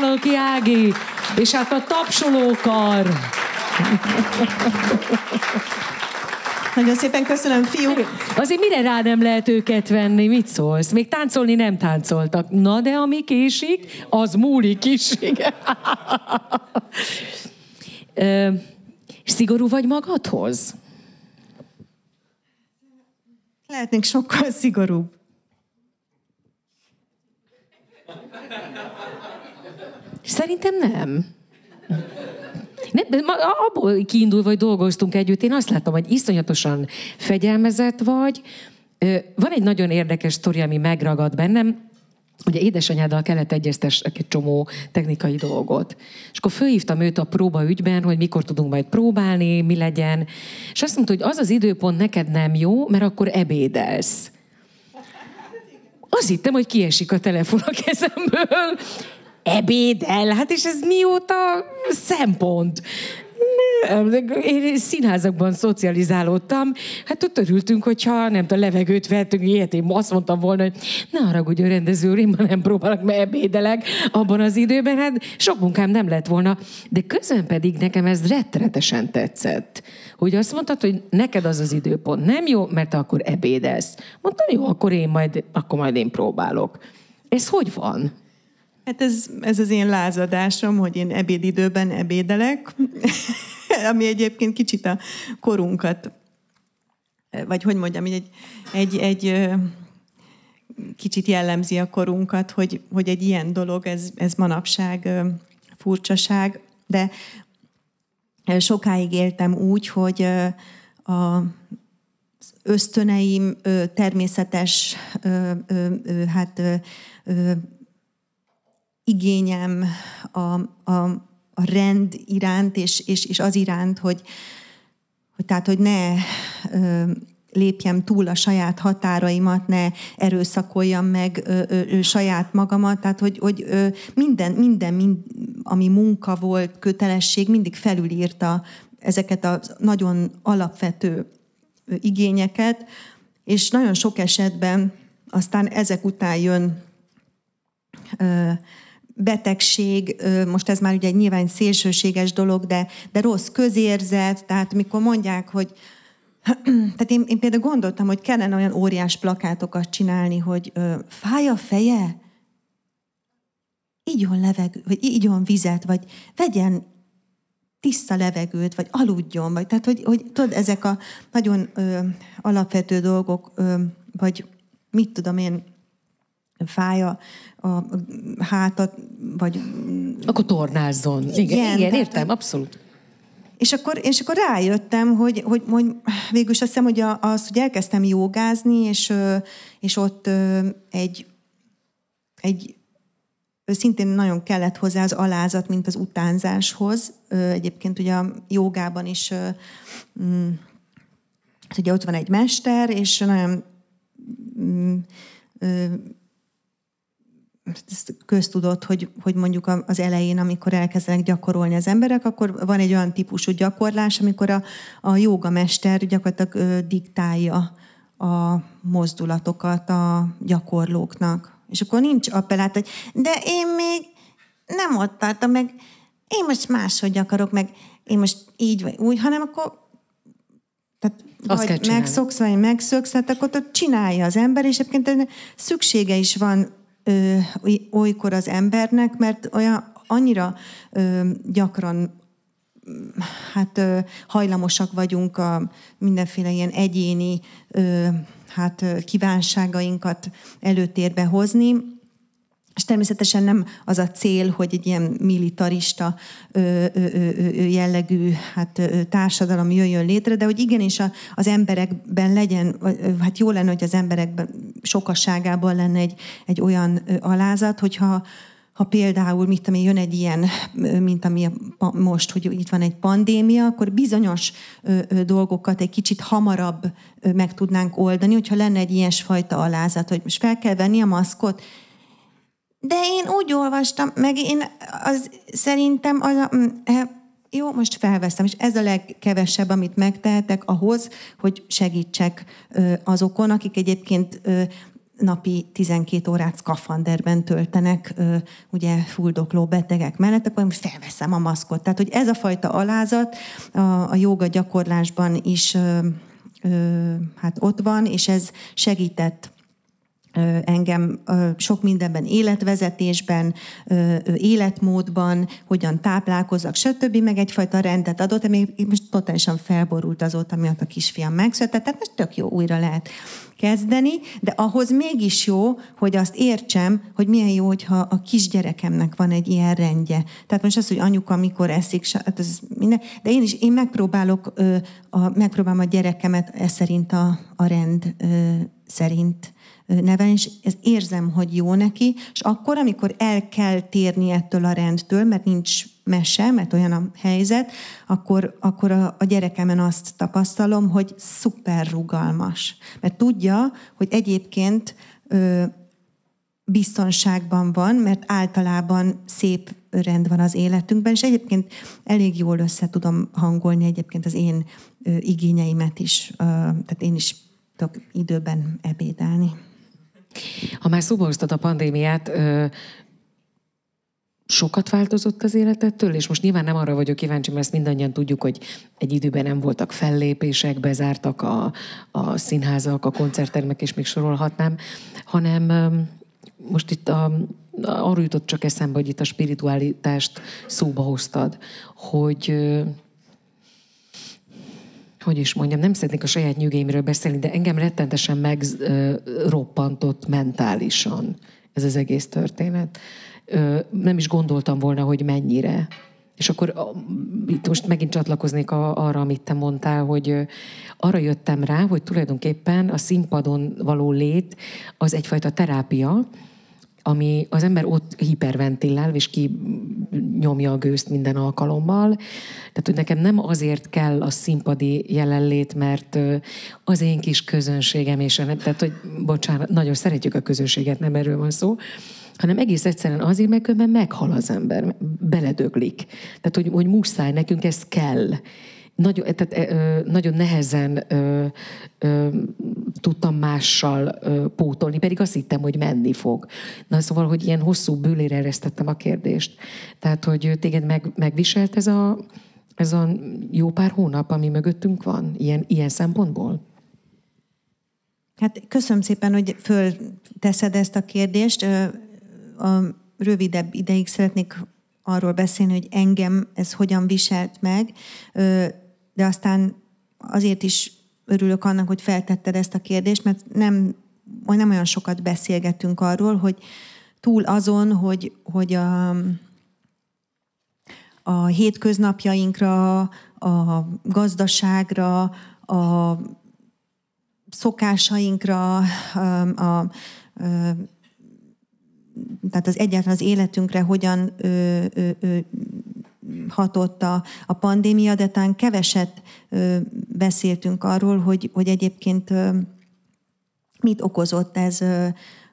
Szalóki Ági, és hát a tapsolókar. Nagyon szépen köszönöm, fiúk. Azért mire rá nem lehet őket venni? Mit szólsz? Még táncolni nem táncoltak. Na de ami késik, az múlik is. Ö, Szigorú vagy magadhoz? Lehetnénk sokkal szigorúbb. Szerintem nem. Nem, de abból kiindulva, hogy dolgoztunk együtt, én azt láttam, hogy iszonyatosan fegyelmezett vagy. Van egy nagyon érdekes sztori, ami megragad bennem. Ugye édesanyáddal kellett egyeztessek egy csomó technikai dolgot. És akkor fölhívtam őt a próba ügyben, hogy mikor tudunk majd próbálni, mi legyen. És azt mondta, hogy az az időpont neked nem jó, mert akkor ebédelsz. Azt hittem, hogy kiesik a telefon a kezemből. Ebédel? Hát és ez mióta szempont? Én színházakban szocializálódtam, hát ott örültünk, hogyha nem tudom, levegőt vettünk, ilyet én azt mondtam volna, hogy ne haragudj, a rendező úr, én már nem próbálok, mert ebédelek abban az időben, hát sok munkám nem lett volna, de közben pedig nekem ez rettenetesen tetszett, hogy azt mondtad, hogy neked az az időpont nem jó, mert akkor ebédelsz. Mondtam, jó, akkor én majd, akkor majd én próbálok. Ez hogy van? Hát ez, ez az én lázadásom, hogy én ebédidőben ebédelek, [laughs] ami egyébként kicsit a korunkat, vagy hogy mondjam, egy, egy, egy kicsit jellemzi a korunkat, hogy, hogy egy ilyen dolog, ez, ez manapság furcsaság, de sokáig éltem úgy, hogy a ösztöneim természetes hát igényem a, a, a rend iránt, és, és, és az iránt, hogy, hogy tehát, hogy ne ö, lépjem túl a saját határaimat, ne erőszakoljam meg ö, ö, saját magamat, tehát hogy, hogy ö, minden, minden, mind, ami munka volt, kötelesség, mindig felülírta ezeket a nagyon alapvető igényeket, és nagyon sok esetben aztán ezek után jön ö, betegség, most ez már ugye nyilván szélsőséges dolog, de, de rossz közérzet, tehát mikor mondják, hogy [clears throat] tehát én, én például gondoltam, hogy kellene olyan óriás plakátokat csinálni, hogy ö, fáj a feje, igyon levegő, vagy igyon vizet, vagy vegyen tiszta levegőt, vagy aludjon, vagy tehát, hogy, hogy tudod, ezek a nagyon ö, alapvető dolgok, ö, vagy mit tudom én, fáj a, a hátat, vagy... Akkor tornázzon. Igen, igen, Igen, értem, abszolút. És akkor, és akkor rájöttem, hogy, hogy, hogy végül is azt hiszem, hogy a- az, hogy elkezdtem jogázni, és, és ott egy, egy szintén nagyon kellett hozzá az alázat, mint az utánzáshoz. Egyébként ugye a jogában is mm, hát ugye ott van egy mester, és nagyon mm, köztudott, hogy, hogy mondjuk az elején, amikor elkezdenek gyakorolni az emberek, akkor van egy olyan típusú gyakorlás, amikor a, a jogamester gyakorlatilag diktálja a mozdulatokat a gyakorlóknak. És akkor nincs appellát, hogy de én még nem ott tartom, meg én most máshogy akarok, meg én most így vagy úgy, hanem akkor tehát Azt vagy megszoksz, vagy megszöksz, hát akkor ott csinálja az ember, és egyébként szüksége is van ö, oly- olykor az embernek, mert olyan annyira ö, gyakran hát ö, hajlamosak vagyunk a mindenféle ilyen egyéni ö, hát kívánságainkat előtérbe hozni, és természetesen nem az a cél, hogy egy ilyen militarista ö, ö, ö, jellegű hát, ö, társadalom jöjjön létre, de hogy igenis a, az emberekben legyen, hát jó lenne, hogy az emberekben sokasságában lenne egy, egy olyan alázat, hogyha ha például, mit tudom jön egy ilyen, mint ami most, hogy itt van egy pandémia, akkor bizonyos dolgokat egy kicsit hamarabb meg tudnánk oldani, hogyha lenne egy ilyesfajta alázat, hogy most fel kell venni a maszkot, De én úgy olvastam, meg én az szerintem az a, mm, e, jó, most felveszem, és ez a legkevesebb, amit megtehetek ahhoz, hogy segítsek azokon, akik egyébként napi 12 órát szkafanderben töltenek, ugye fuldokló betegek mellett, akkor most felveszem a maszkot. Tehát, hogy ez a fajta alázat a, a joga gyakorlásban is hát ott van, és ez segített engem sok mindenben, életvezetésben, életmódban, hogyan táplálkozzak, stb. meg egyfajta rendet adott, ami most totálisan felborult azóta, miatt a kisfiam megszületett, tehát most tök jó, újra lehet kezdeni, de ahhoz mégis jó, hogy azt értsem, hogy milyen jó, hogyha a kisgyerekemnek van egy ilyen rendje. Tehát most az, hogy anyuka mikor eszik, hát ez minden, de én is, én megpróbálok, a, megpróbálom a gyerekemet ez szerint a, a rend szerint nevelni, és ez érzem, hogy jó neki, és akkor, amikor el kell térni ettől a rendtől, mert nincs mese, mert olyan a helyzet, akkor, akkor a, a gyerekemen azt tapasztalom, hogy szuper rugalmas. Mert tudja, hogy egyébként ö, biztonságban van, mert általában szép rend van az életünkben, és egyébként elég jól össze tudom hangolni egyébként az én ö, igényeimet is, ö, tehát én is tudok időben ebédelni. Ha már szóba hoztad a pandémiát, sokat változott az életettől, és most nyilván nem arra vagyok kíváncsi, mert ezt mindannyian tudjuk, hogy egy időben nem voltak fellépések, bezártak a, a színházak, a koncerttermek, és még sorolhatnám, hanem most itt a, arról jutott csak eszembe, hogy itt a spiritualitást szóba hoztad, hogy hogy is mondjam, nem szeretnék a saját nyugaimről beszélni, de engem rettentesen megroppantott mentálisan ez az egész történet. Nem is gondoltam volna, hogy mennyire. És akkor itt most megint csatlakoznék arra, amit te mondtál, hogy arra jöttem rá, hogy tulajdonképpen a színpadon való lét az egyfajta terápia, ami az ember ott hiperventilál, és ki nyomja a gőzt minden alkalommal. Tehát, hogy nekem nem azért kell a színpadi jelenlét, mert az én kis közönségem, és nem, tehát, hogy bocsánat, nagyon szeretjük a közönséget, nem erről van szó, hanem egész egyszerűen azért, mert különben meghal az ember, beledöglik. Tehát, hogy, hogy muszáj, nekünk ez kell nagyon, tehát, ö, nagyon nehezen tudtam mással pótolni, pedig azt hittem, hogy menni fog. Na szóval, hogy ilyen hosszú bőlére eresztettem a kérdést. Tehát, hogy téged meg, megviselt ez a, ez a jó pár hónap, ami mögöttünk van, ilyen, ilyen szempontból? Hát köszönöm szépen, hogy fölteszed ezt a kérdést. A rövidebb ideig szeretnék arról beszélni, hogy engem ez hogyan viselt meg de aztán azért is örülök annak, hogy feltetted ezt a kérdést, mert nem, nem olyan sokat beszélgetünk arról, hogy túl azon, hogy, hogy a, a hétköznapjainkra, a gazdaságra, a szokásainkra, a, a, tehát az egyáltalán az életünkre hogyan ö, ö, ö, hatott a, a pandémia, de talán keveset beszéltünk arról, hogy, hogy egyébként mit okozott ez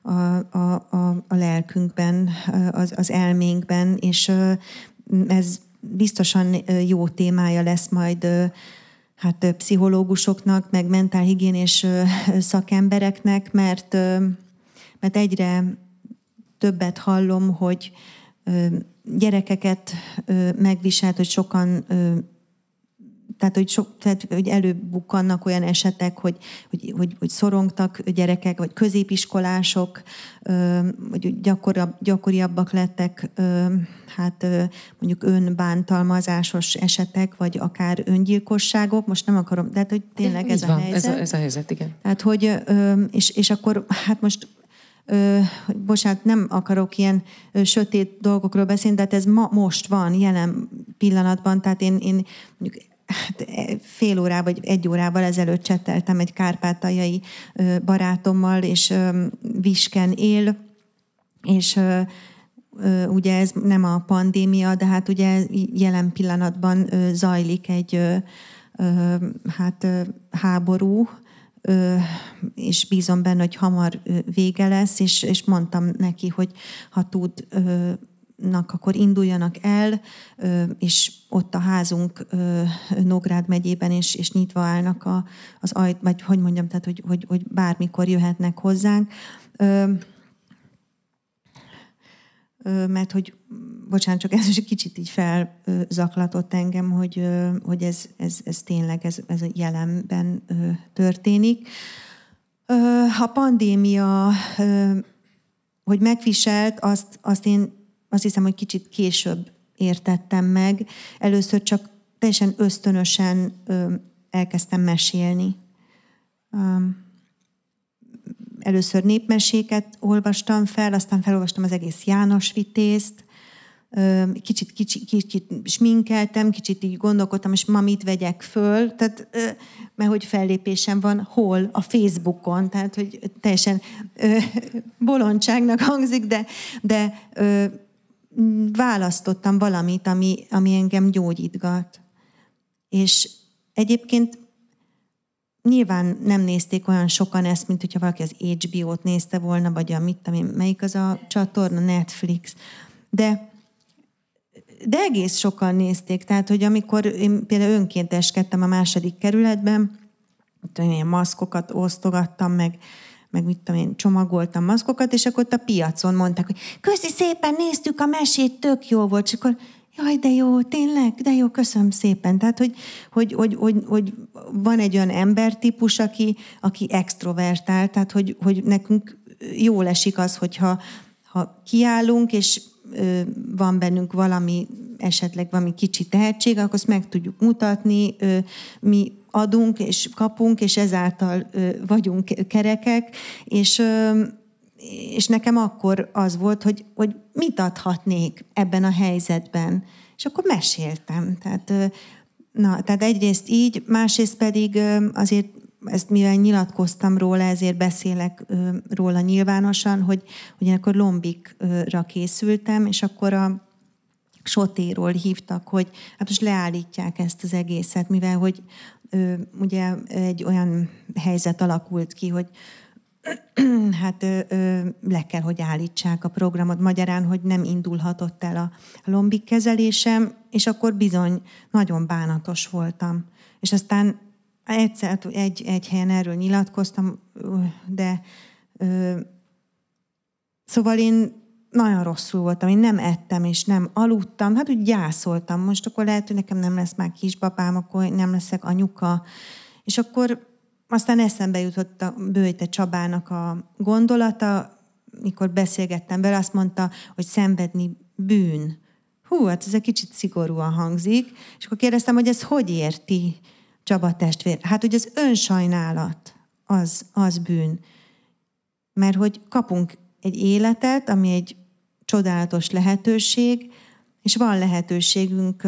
a, a, a, a lelkünkben, az, az elménkben, és ez biztosan jó témája lesz majd hát pszichológusoknak, meg mentálhigiénés szakembereknek, mert, mert egyre többet hallom, hogy gyerekeket megviselt, hogy sokan tehát, hogy, sok, tehát, hogy előbukkannak olyan esetek, hogy, hogy, hogy, hogy szorongtak gyerekek, vagy középiskolások, vagy gyakoriabb, gyakoriabbak lettek, hát mondjuk önbántalmazásos esetek, vagy akár öngyilkosságok. Most nem akarom, tehát, hogy tényleg ez a van, helyzet. Ez a, ez a helyzet, igen. Tehát, hogy, és, és akkor, hát most hogy bocsánat, nem akarok ilyen sötét dolgokról beszélni, de hát ez ma, most van, jelen pillanatban, tehát én, én mondjuk hát e, fél órával vagy egy órával ezelőtt cseteltem egy kárpátaljai barátommal, és Visken él, és ugye ez nem a pandémia, de hát ugye jelen pillanatban zajlik egy hát háború, és bízom benne, hogy hamar vége lesz, és, és mondtam neki, hogy ha tud akkor induljanak el, és ott a házunk Nógrád megyében, és, és nyitva állnak a, az ajt, vagy hogy mondjam, tehát hogy, hogy, hogy bármikor jöhetnek hozzánk. Mert hogy, bocsánat, csak ez is egy kicsit így felzaklatott engem, hogy, hogy ez, ez, ez tényleg ez, ez a jelenben történik. A pandémia, hogy megviselt, azt, azt én azt hiszem, hogy kicsit később értettem meg. Először csak teljesen ösztönösen elkezdtem mesélni. Először népmeséket olvastam fel, aztán felolvastam az egész János Vitézt, kicsit, kicsit, kicsit sminkeltem, kicsit így gondolkodtam, és ma mit vegyek föl, tehát, mert hogy fellépésem van hol? A Facebookon, tehát hogy teljesen bolondságnak hangzik, de, de választottam valamit, ami, ami engem gyógyítgat. És egyébként nyilván nem nézték olyan sokan ezt, mint hogyha valaki az HBO-t nézte volna, vagy a mit tudom én, melyik az a csatorna, Netflix. De, de egész sokan nézték. Tehát, hogy amikor én például önkénteskedtem a második kerületben, ilyen maszkokat osztogattam, meg meg mit tudom én, csomagoltam maszkokat, és akkor ott a piacon mondták, hogy köszi szépen, néztük a mesét, tök jó volt, és akkor jaj, de jó, tényleg, de jó, köszönöm szépen. Tehát, hogy, hogy, hogy, hogy, hogy van egy olyan embertípus, aki, aki extrovertál, tehát, hogy, hogy nekünk jól esik az, hogyha ha kiállunk, és ö, van bennünk valami, esetleg valami kicsi tehetség, akkor azt meg tudjuk mutatni. Ö, mi adunk és kapunk, és ezáltal vagyunk kerekek, és, és nekem akkor az volt, hogy, hogy mit adhatnék ebben a helyzetben. És akkor meséltem. Tehát, na, tehát egyrészt így, másrészt pedig azért ezt mivel nyilatkoztam róla, ezért beszélek róla nyilvánosan, hogy, hogy akkor lombikra készültem, és akkor a sotéról hívtak, hogy hát most leállítják ezt az egészet, mivel hogy ugye egy olyan helyzet alakult ki, hogy [clears throat] hát le kell, hogy állítsák a programot magyarán, hogy nem indulhatott el a lombik kezelésem, és akkor bizony nagyon bánatos voltam. És aztán egyszer egy, egy helyen erről nyilatkoztam, de szóval én nagyon rosszul voltam, én nem ettem, és nem aludtam, hát úgy gyászoltam. Most akkor lehet, hogy nekem nem lesz már kisbabám, akkor nem leszek anyuka. És akkor aztán eszembe jutott a Bőjte Csabának a gondolata, mikor beszélgettem vele, azt mondta, hogy szenvedni bűn. Hú, hát ez egy kicsit szigorúan hangzik. És akkor kérdeztem, hogy ez hogy érti Csaba testvér? Hát, hogy az önsajnálat az, az bűn. Mert hogy kapunk egy életet, ami egy csodálatos lehetőség, és van lehetőségünk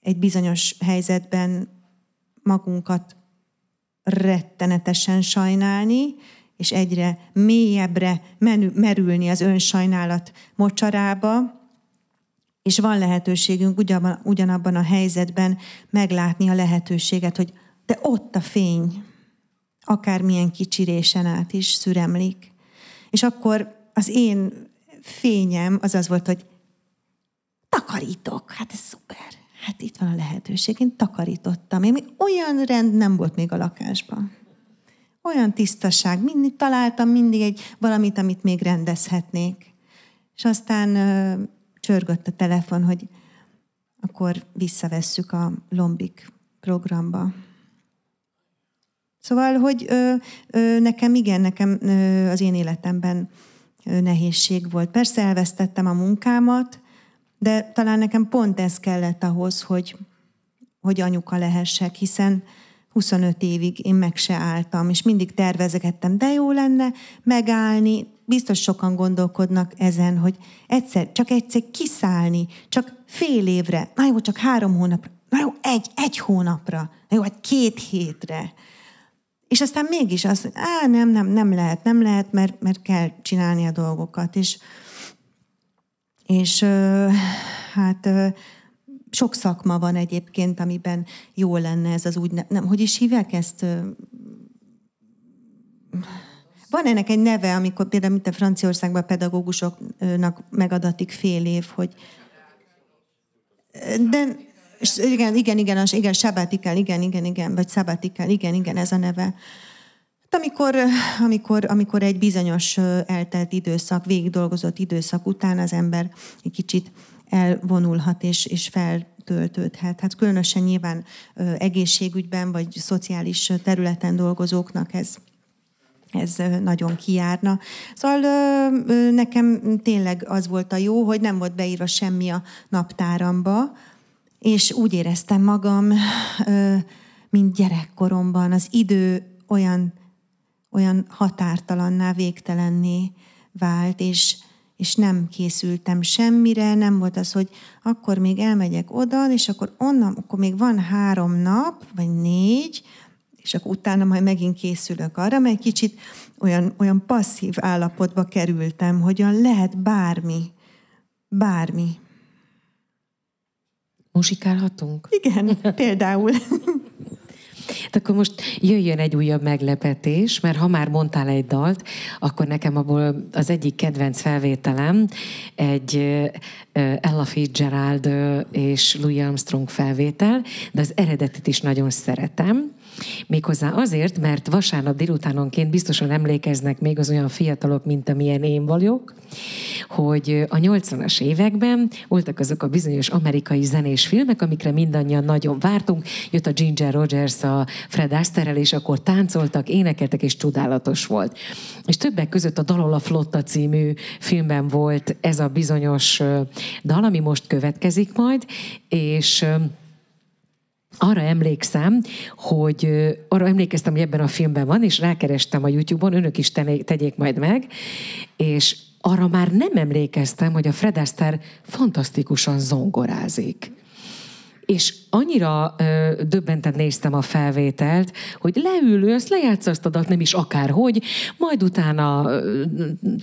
egy bizonyos helyzetben magunkat rettenetesen sajnálni, és egyre mélyebbre menü, merülni az önsajnálat mocsarába, és van lehetőségünk ugyanabban, ugyanabban a helyzetben meglátni a lehetőséget, hogy de ott a fény, akármilyen kicsirésen át is szüremlik. És akkor az én fényem az az volt, hogy takarítok. Hát ez szuper. Hát itt van a lehetőség. Én takarítottam. Én olyan rend nem volt még a lakásban. Olyan tisztaság. Mindig találtam mindig egy valamit, amit még rendezhetnék. És aztán ö, csörgött a telefon, hogy akkor visszavesszük a Lombik programba. Szóval, hogy ö, ö, nekem igen, nekem ö, az én életemben nehézség volt. Persze elvesztettem a munkámat, de talán nekem pont ez kellett ahhoz, hogy, hogy anyuka lehessek, hiszen 25 évig én meg se álltam, és mindig tervezegettem, de jó lenne megállni. Biztos sokan gondolkodnak ezen, hogy egyszer, csak egyszer kiszállni, csak fél évre, na jó, csak három hónapra, na jó, egy, egy hónapra, na jó, hát két hétre. És aztán mégis azt á, nem, nem, nem lehet, nem lehet, mert, mert kell csinálni a dolgokat. És, és hát sok szakma van egyébként, amiben jó lenne ez az úgy, nem, hogy is hívják ezt? van ennek egy neve, amikor például, mint a Franciaországban a pedagógusoknak megadatik fél év, hogy de igen, igen, igen, igen, sabbatical, igen, igen, igen, vagy sabbatical, igen, igen, ez a neve. Hát amikor, amikor, amikor egy bizonyos eltelt időszak, végig időszak után az ember egy kicsit elvonulhat és, és feltöltődhet. Hát különösen nyilván egészségügyben vagy szociális területen dolgozóknak ez ez nagyon kijárna. Szóval nekem tényleg az volt a jó, hogy nem volt beírva semmi a naptáramba, és úgy éreztem magam, mint gyerekkoromban. Az idő olyan, olyan határtalanná, végtelenné vált, és, és nem készültem semmire, nem volt az, hogy akkor még elmegyek oda, és akkor onnan, akkor még van három nap, vagy négy, és akkor utána majd megint készülök arra, mert egy kicsit olyan, olyan passzív állapotba kerültem, hogyan lehet bármi, bármi. Musikálhatunk? Igen, például. Hát akkor most jöjjön egy újabb meglepetés, mert ha már mondtál egy dalt, akkor nekem abból az egyik kedvenc felvételem egy Ella Fitzgerald és Louis Armstrong felvétel, de az eredetit is nagyon szeretem. Méghozzá azért, mert vasárnap délutánonként biztosan emlékeznek még az olyan fiatalok, mint amilyen én vagyok, hogy a 80-as években voltak azok a bizonyos amerikai zenés filmek, amikre mindannyian nagyon vártunk. Jött a Ginger Rogers a Fred Astaire és akkor táncoltak, énekeltek, és csodálatos volt. És többek között a Dalola Flotta című filmben volt ez a bizonyos dal, ami most következik majd, és arra emlékszem, hogy arra emlékeztem, hogy ebben a filmben van, és rákerestem a YouTube-on, önök is tegyék majd meg, és arra már nem emlékeztem, hogy a Fred Astaire fantasztikusan zongorázik. És annyira ö, döbbenten néztem a felvételt, hogy leülő, azt lejátszasztadat nem is akárhogy, majd utána ö,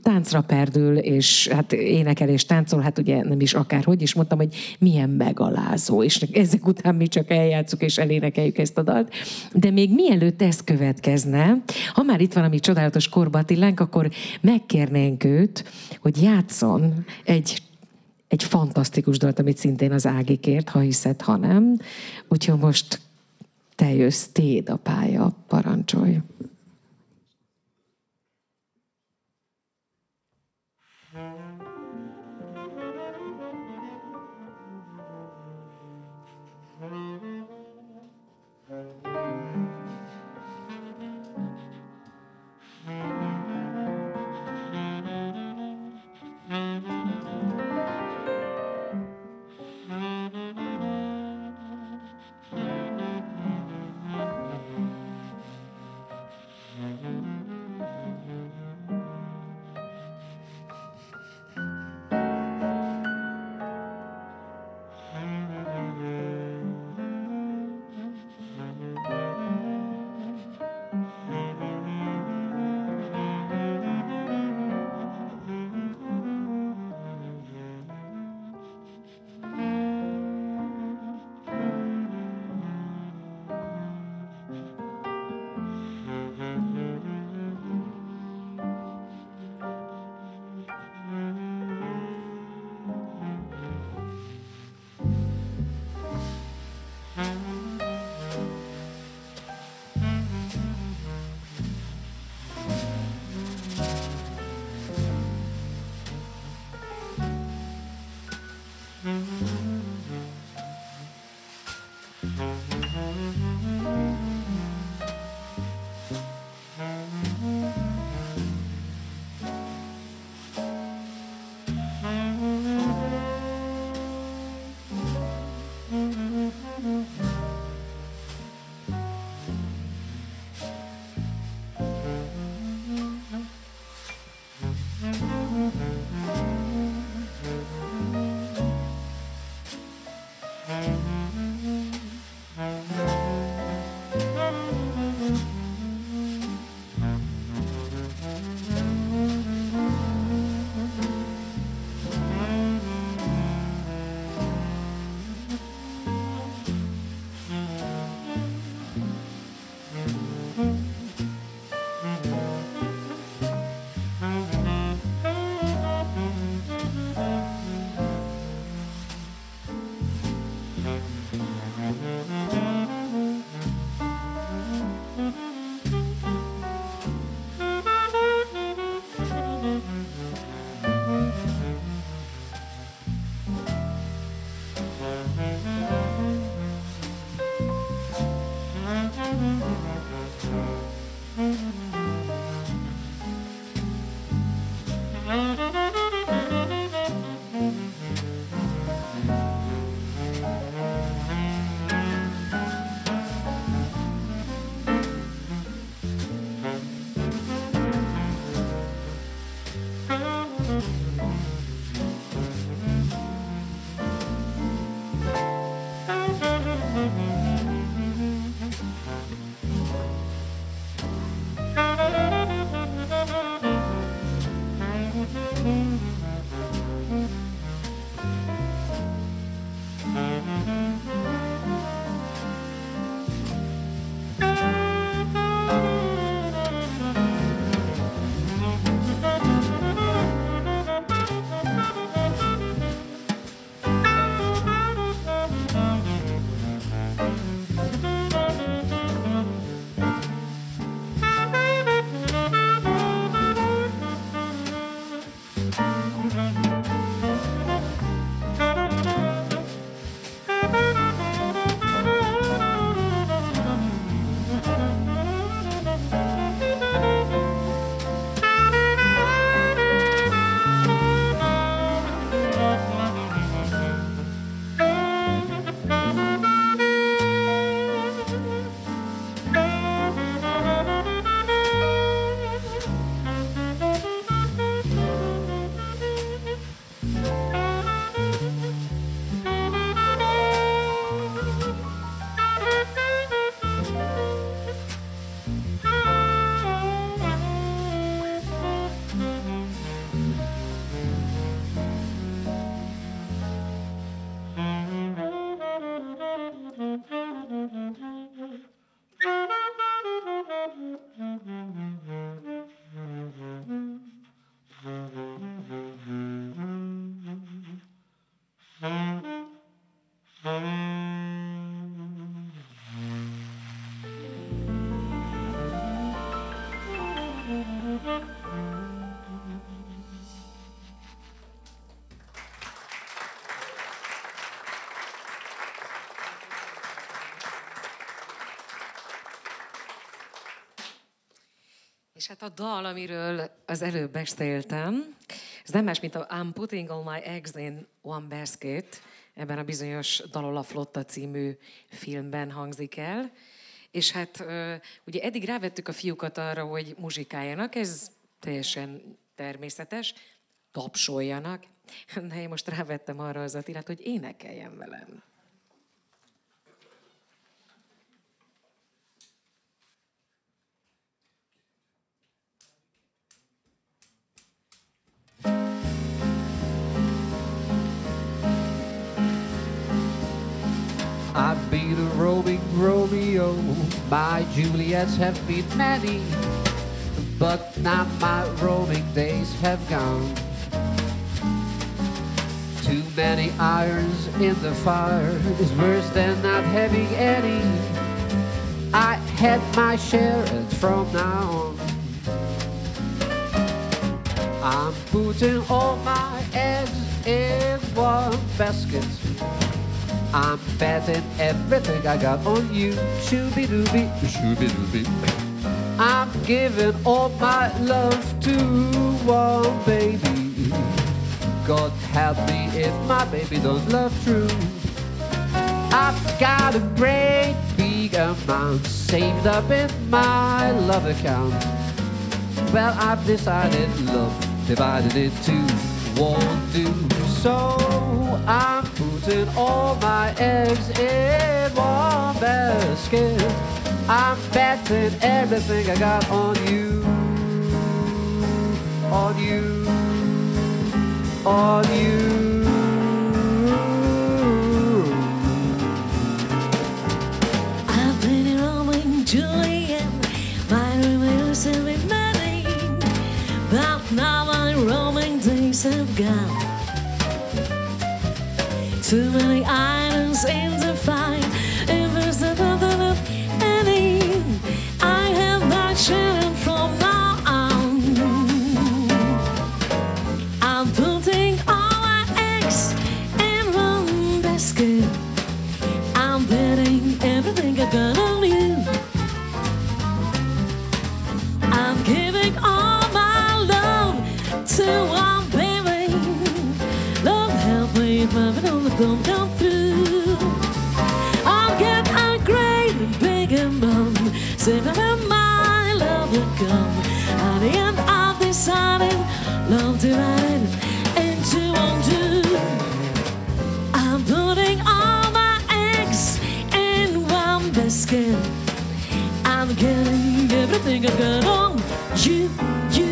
táncra perdül, és hát énekel és táncol, hát ugye nem is akárhogy, és mondtam, hogy milyen megalázó, és ezek után mi csak eljátszuk és elénekeljük ezt a dalt. De még mielőtt ez következne, ha már itt valami csodálatos korbatillánk, akkor megkérnénk őt, hogy játszon egy egy fantasztikus dalt, amit szintén az Ági kért, ha hiszed, ha nem. Úgyhogy most te jössz, téd a pálya, parancsolj. Mm-hmm. És hát a dal, amiről az előbb beszéltem, ez nem más, mint a I'm putting all my eggs in one basket, ebben a bizonyos Dalola Flotta című filmben hangzik el. És hát ugye eddig rávettük a fiúkat arra, hogy muzsikáljanak, ez teljesen természetes, tapsoljanak. [laughs] De én most rávettem arra az Attilát, hogy énekeljen velem. Roaming Romeo, my Juliets have been many, but now my roaming days have gone. Too many irons in the fire is worse than not having any. I had my share and from now on. I'm putting all my eggs in one basket. I'm betting everything I got on you. Shooby dooby, shooby dooby. I'm giving all my love to one baby. God help me if my baby don't love true. I've got a great big amount saved up in my love account. Well, I've decided love divided into won't do. So I'm putting all my eggs in one basket. I'm betting everything I got on you, on you, on you. I've been roaming Juliet, my Romeo's too many islands in the fire. Don't come through. I'll get a great big bum, saving when my love will come. At the end, I've decided love divided into two. I'm putting all my eggs in one basket. I'm getting everything I got on you, you,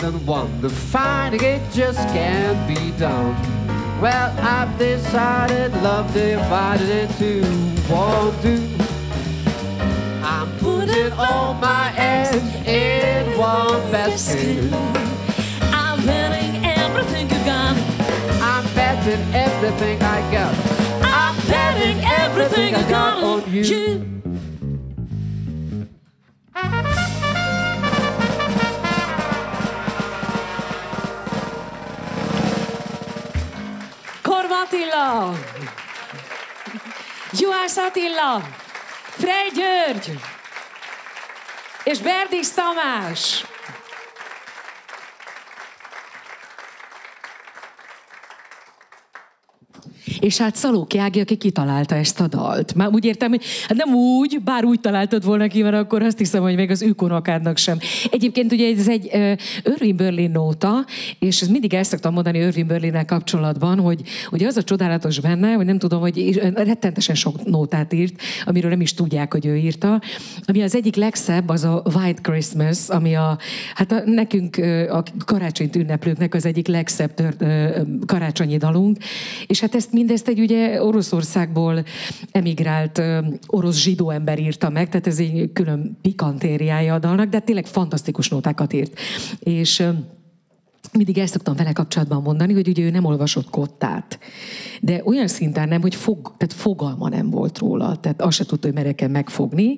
than one. The finding it just can't be done. Well, I've decided love divided into one, two. I'm putting all my eggs in one basket. I'm betting everything you got. I'm betting everything I got. I'm betting everything I got on you. Attila! Juhász Attila! Frey György! És Berdis Tamás! És hát Szalóki Ági, aki kitalálta ezt a dalt. Már úgy értem, hogy hát nem úgy, bár úgy találtad volna ki, mert akkor azt hiszem, hogy még az ükunokádnak sem. Egyébként ugye ez egy Irving Berlin nóta, és ez mindig el szoktam mondani Irving Berlinnel kapcsolatban, hogy ugye az a csodálatos benne, hogy nem tudom, hogy rettentesen sok nótát írt, amiről nem is tudják, hogy ő írta. Ami az egyik legszebb, az a White Christmas, ami a, hát a, nekünk a karácsonyt ünneplőknek az egyik legszebb tör, ö, karácsonyi dalunk, és hát ezt mindezt egy ugye Oroszországból emigrált orosz zsidó ember írta meg, tehát ez egy külön pikantériája a dalnak, de tényleg fantasztikus nótákat írt. És mindig ezt szoktam vele kapcsolatban mondani, hogy ugye ő nem olvasott kottát. De olyan szinten nem, hogy fog, tehát fogalma nem volt róla, tehát azt se tudta, hogy mereke megfogni.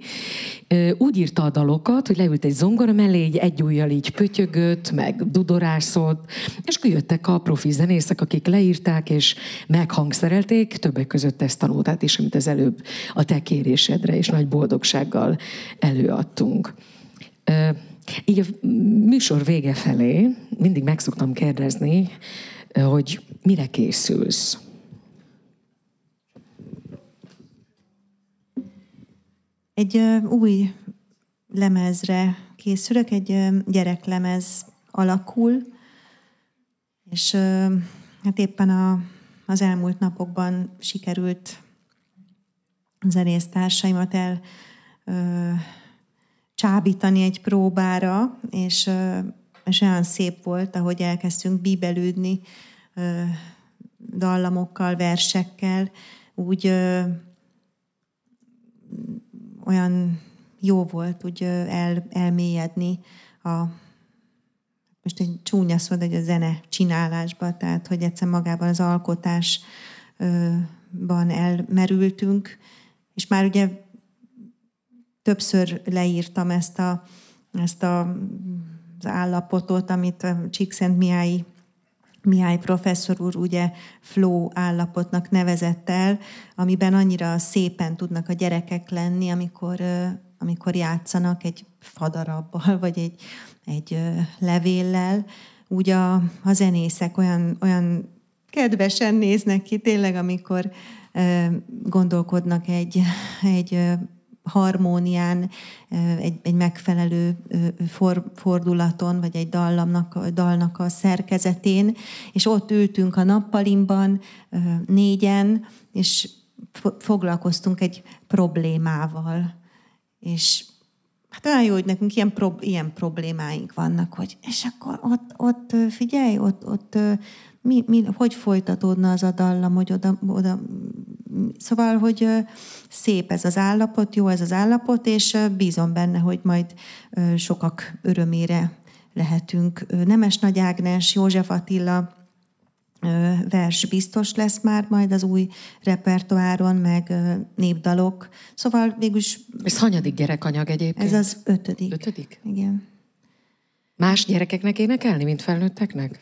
Úgy írta a dalokat, hogy leült egy zongora mellé, így egy ujjal így pötyögött, meg dudorászott, és akkor jöttek a profi zenészek, akik leírták és meghangszerelték, többek között ezt a nótát is, amit az előbb a te kérésedre és nagy boldogsággal előadtunk. Így a műsor vége felé mindig meg szoktam kérdezni, hogy mire készülsz. Egy új lemezre készülök, egy gyereklemez alakul, és hát éppen a az elmúlt napokban sikerült zenésztársaimat el csábítani egy próbára, és, és olyan szép volt, ahogy elkezdtünk bíbelődni dallamokkal, versekkel, úgy ö, olyan jó volt úgy el, elmélyedni a most egy csúnya szó, de a zene csinálásba, tehát hogy egyszer magában az alkotásban elmerültünk, és már ugye többször leírtam ezt, a, ezt a, az állapotot, amit a Csíkszent Mihály, Mihály professzor úr ugye flow állapotnak nevezett el, amiben annyira szépen tudnak a gyerekek lenni, amikor, amikor játszanak egy fadarabbal, vagy egy, egy levéllel. Úgy a, a zenészek olyan, olyan kedvesen néznek ki, tényleg, amikor gondolkodnak egy, egy harmónián, egy, egy megfelelő for, fordulaton, vagy egy dallamnak, dalnak a szerkezetén, és ott ültünk a nappalimban négyen, és foglalkoztunk egy problémával. És hát olyan jó, hogy nekünk ilyen, prob- ilyen problémáink vannak, hogy és akkor ott, ott figyelj, ott, ott mi, mi, hogy folytatódna az a dallam, hogy oda, oda Szóval, hogy szép ez az állapot, jó ez az állapot, és bízom benne, hogy majd sokak örömére lehetünk. Nemes Nagy Ágnes, József Attila vers biztos lesz már majd az új repertoáron, meg népdalok. Szóval végülis... Ez hanyadik gyerekanyag egyébként? Ez az ötödik. Ötödik? Igen. Más gyerekeknek énekelni, mint felnőtteknek?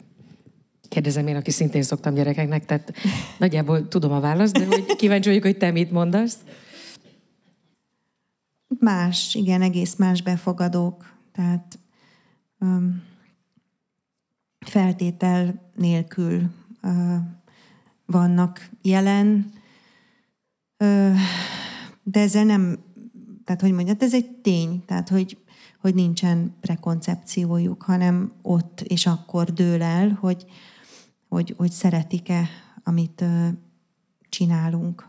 Kérdezem én, aki szintén szoktam gyerekeknek, tehát nagyjából tudom a választ, de hogy kíváncsi vagyok, hogy te mit mondasz. Más, igen, egész más befogadók. Tehát um, feltétel nélkül uh, vannak jelen, uh, de ezzel nem, tehát hogy mondjam, ez egy tény, tehát hogy, hogy nincsen prekoncepciójuk, hanem ott és akkor dől el, hogy, hogy, hogy szeretik-e, amit csinálunk.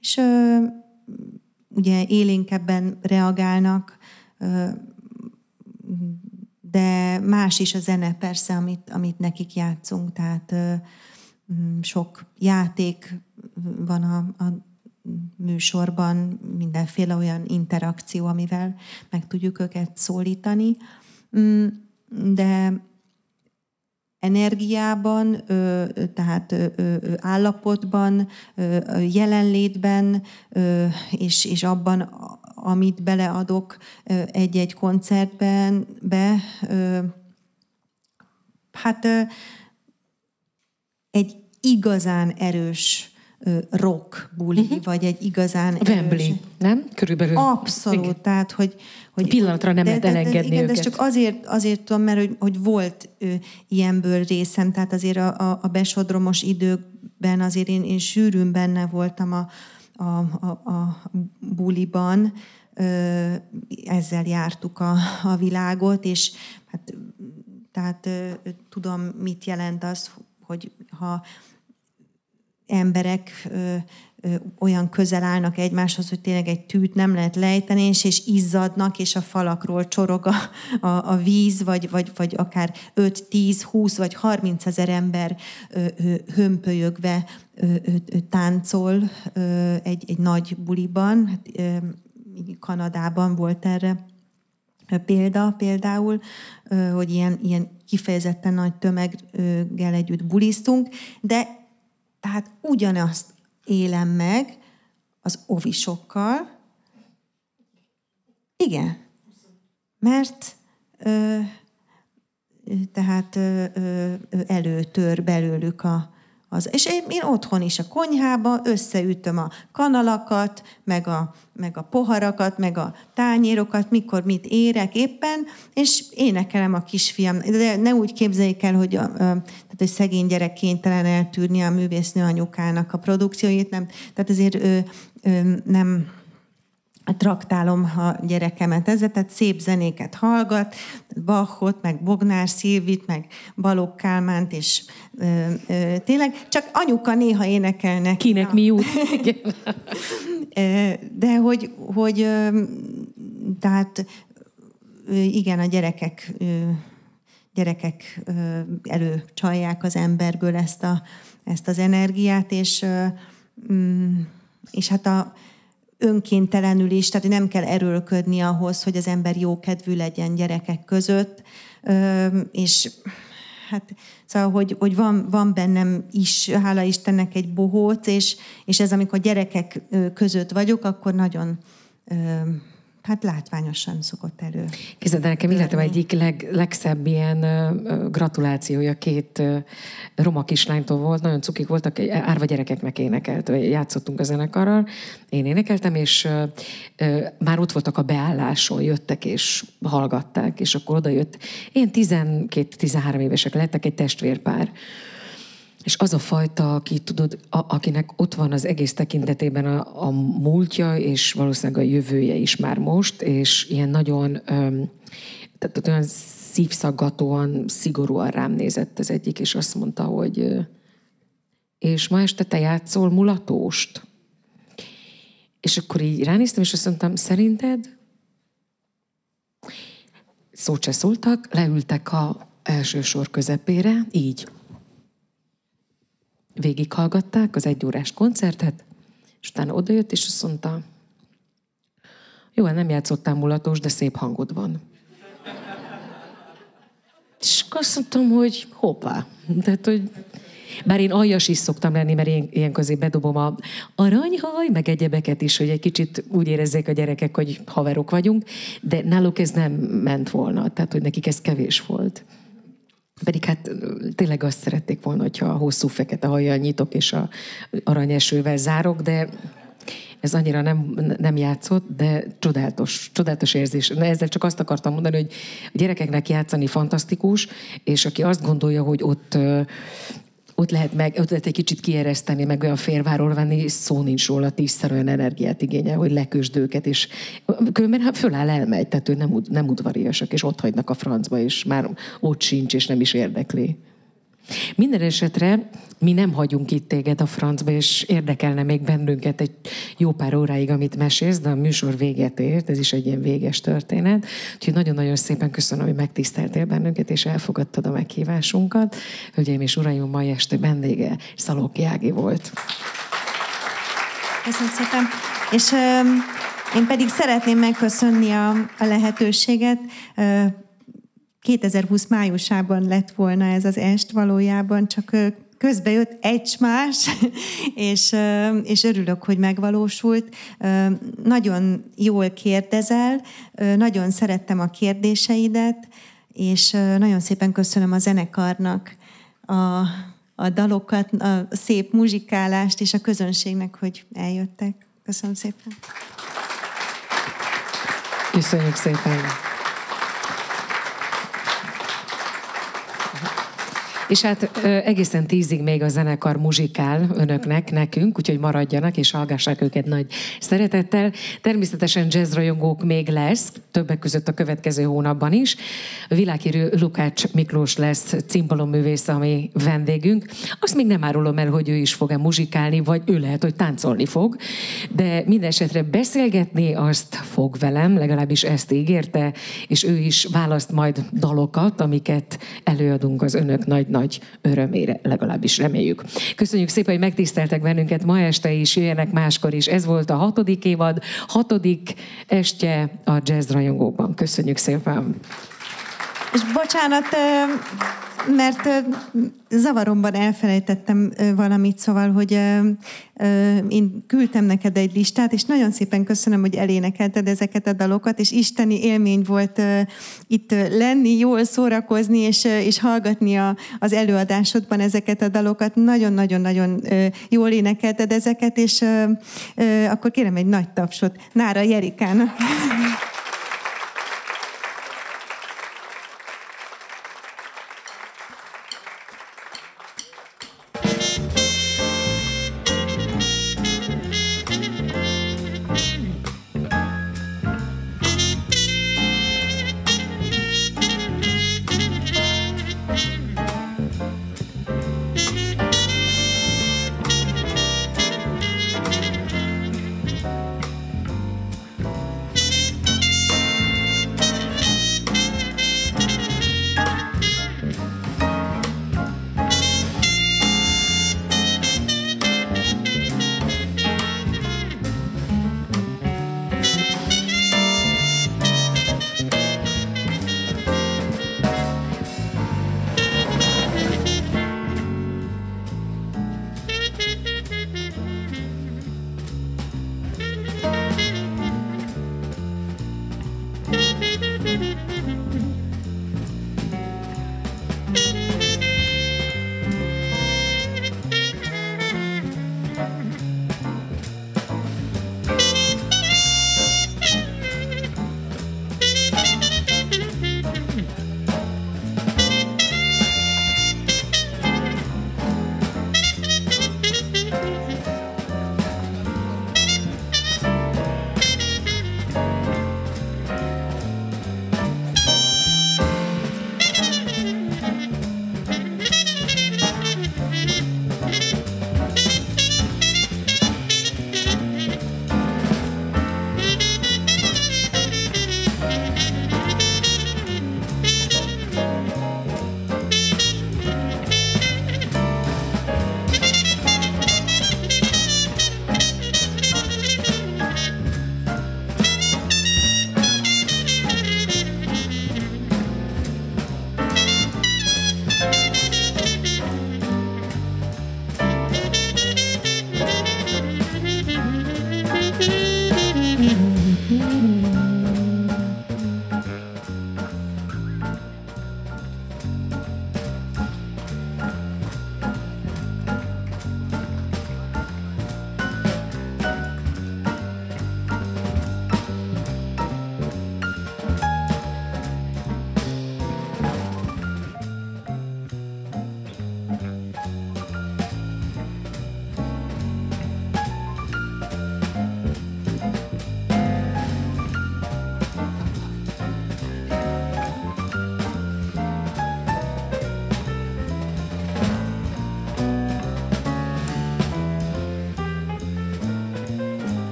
És ugye élénkebben reagálnak, de más is a zene persze, amit, amit nekik játszunk, tehát sok játék van a, a műsorban, mindenféle olyan interakció, amivel meg tudjuk őket szólítani, de energiában, tehát állapotban, jelenlétben, és, és abban, amit beleadok egy-egy koncertben, be, hát egy igazán erős rock buli, uh-huh. vagy egy igazán Wembley, erős... nem? Körülbelül. Abszolút, igen. tehát, hogy... hogy Pillanatra nem lehet elengedni de, igen, őket. De csak azért, azért tudom, mert hogy, hogy volt ö, ilyenből részem, tehát azért a, a, a besodromos időkben azért én, én sűrűn benne voltam a, a, a, a buliban, ö, ezzel jártuk a, a világot, és hát tehát ö, tudom, mit jelent az, hogy ha emberek ö, olyan közel állnak egymáshoz, hogy tényleg egy tűt nem lehet lejteni, és, és izzadnak, és a falakról csorog a, a, a víz, vagy, vagy, vagy akár 5, 10, 20 vagy 30 ezer ember ö, ö, hömpölyögve ö, ö, ö, táncol ö, egy, egy nagy buliban. Hát, ö, Kanadában volt erre példa például, hogy ilyen, ilyen kifejezetten nagy tömeggel együtt bulisztunk, de tehát ugyanazt élem meg az ovisokkal. Igen. Mert ö, tehát ö, ö, előtör belőlük a, az, és én, én otthon is a konyhába összeütöm a kanalakat, meg a, meg a poharakat, meg a tányérokat, mikor mit érek éppen, és énekelem a kisfiam. De ne úgy képzeljék el, hogy, a, tehát, hogy szegény gyerek kénytelen eltűrni a művésznő anyukának a produkcióit, nem. Tehát azért ő, ő, nem traktálom a gyerekemet ezzel, tehát szép zenéket hallgat, Bachot, meg Bognár Szilvit, meg Balogh Kálmánt, és ö, ö, tényleg csak anyuka néha énekelnek. Kinek mi jut? [laughs] De hogy, hogy tehát igen, a gyerekek gyerekek ö, előcsalják az emberből ezt, a, ezt az energiát, és, mm, és hát a önkéntelenül is, tehát nem kell erőlködni ahhoz, hogy az ember jókedvű legyen gyerekek között, és hát szóval, hogy, hogy van, van bennem is, hála Istennek egy bohóc, és, és ez amikor gyerekek között vagyok, akkor nagyon hát látványosan szokott elő. Képzeld, el, nekem életem egyik leg, legszebb ilyen ö, gratulációja két ö, roma kislánytól volt, nagyon cukik voltak, árva gyerekeknek énekelt, játszottunk a zenekarral, én énekeltem, és már ott voltak a beálláson, jöttek és hallgatták, és akkor oda jött, én 12-13 évesek lettek, egy testvérpár, és az a fajta, aki tudod, a, akinek ott van az egész tekintetében a, a múltja, és valószínűleg a jövője is már most, és ilyen nagyon, öm, tehát olyan szívszaggatóan, szigorúan rám nézett az egyik, és azt mondta, hogy és ma este te játszol mulatóst? És akkor így ránéztem, és azt mondtam, szerinted? Szót se szóltak, leültek a első sor közepére, így végighallgatták az egyórás koncertet, és utána odajött, és azt mondta, jó, nem játszottál mulatos, de szép hangod van. És azt mondtam, hogy hoppá. Tehát, hogy bár én aljas is szoktam lenni, mert én ilyen közé bedobom a aranyhaj, meg egyebeket is, hogy egy kicsit úgy érezzék a gyerekek, hogy haverok vagyunk, de náluk ez nem ment volna, tehát hogy nekik ez kevés volt. Pedig hát tényleg azt szerették volna, hogyha a hosszú fekete hajjal nyitok és a aranyesővel zárok, de ez annyira nem, nem játszott, de csodálatos, csodálatos érzés. De ezzel csak azt akartam mondani, hogy a gyerekeknek játszani fantasztikus, és aki azt gondolja, hogy ott ott lehet, meg, ott lehet egy kicsit kiereszteni, meg olyan férváról venni, szó nincs róla, tízszer olyan energiát igényel, hogy lekösd őket, és különben hát föláll, elmegy, tehát ő nem, nem udvariasak, és ott hagynak a francba, és már ott sincs, és nem is érdekli. Minden esetre mi nem hagyunk itt téged a francba, és érdekelne még bennünket egy jó pár óráig, amit mesélsz, de a műsor véget ért, ez is egy ilyen véges történet. Úgyhogy nagyon-nagyon szépen köszönöm, hogy megtiszteltél bennünket, és elfogadtad a meghívásunkat. Hölgyeim és uraim, a mai este vendége Szalóki Ági volt. Köszönöm szépen. És ö, én pedig szeretném megköszönni a, a lehetőséget. Ö, 2020 májusában lett volna ez az est valójában, csak közbe jött egy más, [laughs] és, és örülök, hogy megvalósult. Nagyon jól kérdezel, nagyon szerettem a kérdéseidet, és nagyon szépen köszönöm a zenekarnak a, a dalokat, a szép muzsikálást, és a közönségnek, hogy eljöttek. Köszönöm szépen. Köszönjük szépen! És hát egészen tízig még a zenekar muzsikál önöknek, nekünk, úgyhogy maradjanak és hallgassák őket nagy szeretettel. Természetesen jazzrajongók még lesz, többek között a következő hónapban is. A világhírű Lukács Miklós lesz cimbalomművész, ami vendégünk. Azt még nem árulom el, hogy ő is fog-e muzsikálni, vagy ő lehet, hogy táncolni fog. De minden esetre beszélgetni azt fog velem, legalábbis ezt ígérte, és ő is választ majd dalokat, amiket előadunk az önök nagy-nagy örömére, legalábbis reméljük. Köszönjük szépen, hogy megtiszteltek bennünket ma este is, jöjjenek máskor is. Ez volt a hatodik évad, hatodik estje a jazz rajongókban. Köszönjük szépen! És bocsánat, mert zavaromban elfelejtettem valamit, szóval, hogy én küldtem neked egy listát, és nagyon szépen köszönöm, hogy elénekelted ezeket a dalokat, és isteni élmény volt itt lenni, jól szórakozni, és, és hallgatni a, az előadásodban ezeket a dalokat. Nagyon-nagyon-nagyon jól énekelted ezeket, és akkor kérem egy nagy tapsot Nára Jerikának.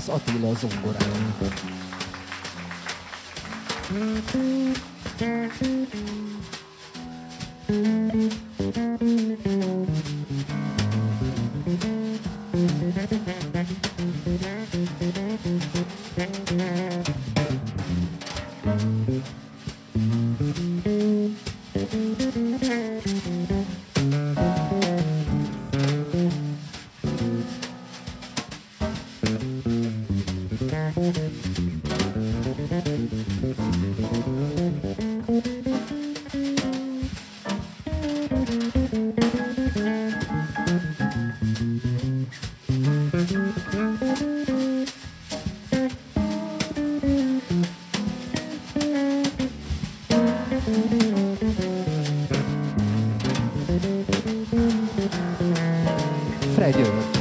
Juhász Attila zongorán. Fred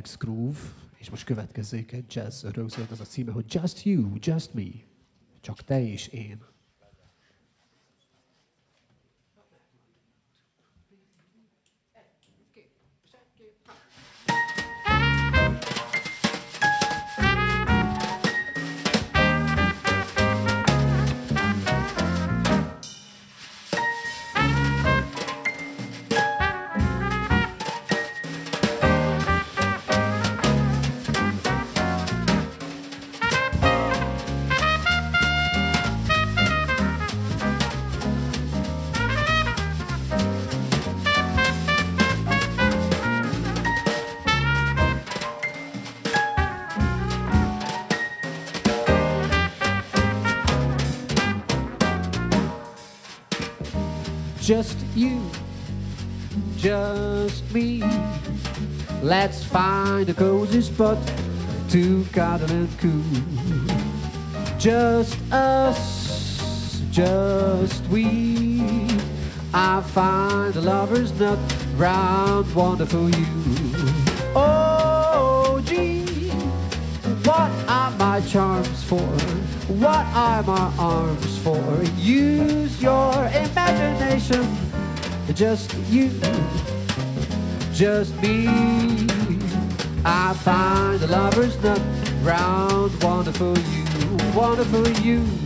Bex Groove, és most következzék egy jazz rögzített, az a címe, hogy Just You, Just Me. Csak te és én. Let's find a cozy spot to cuddle and cool. Just us, just we. I find a lover's nut round wonderful you. Oh, gee, what are my charms for? What are my arms for? Use your imagination. Just you, just me. I find a lover's nut round wonderful you, wonderful you.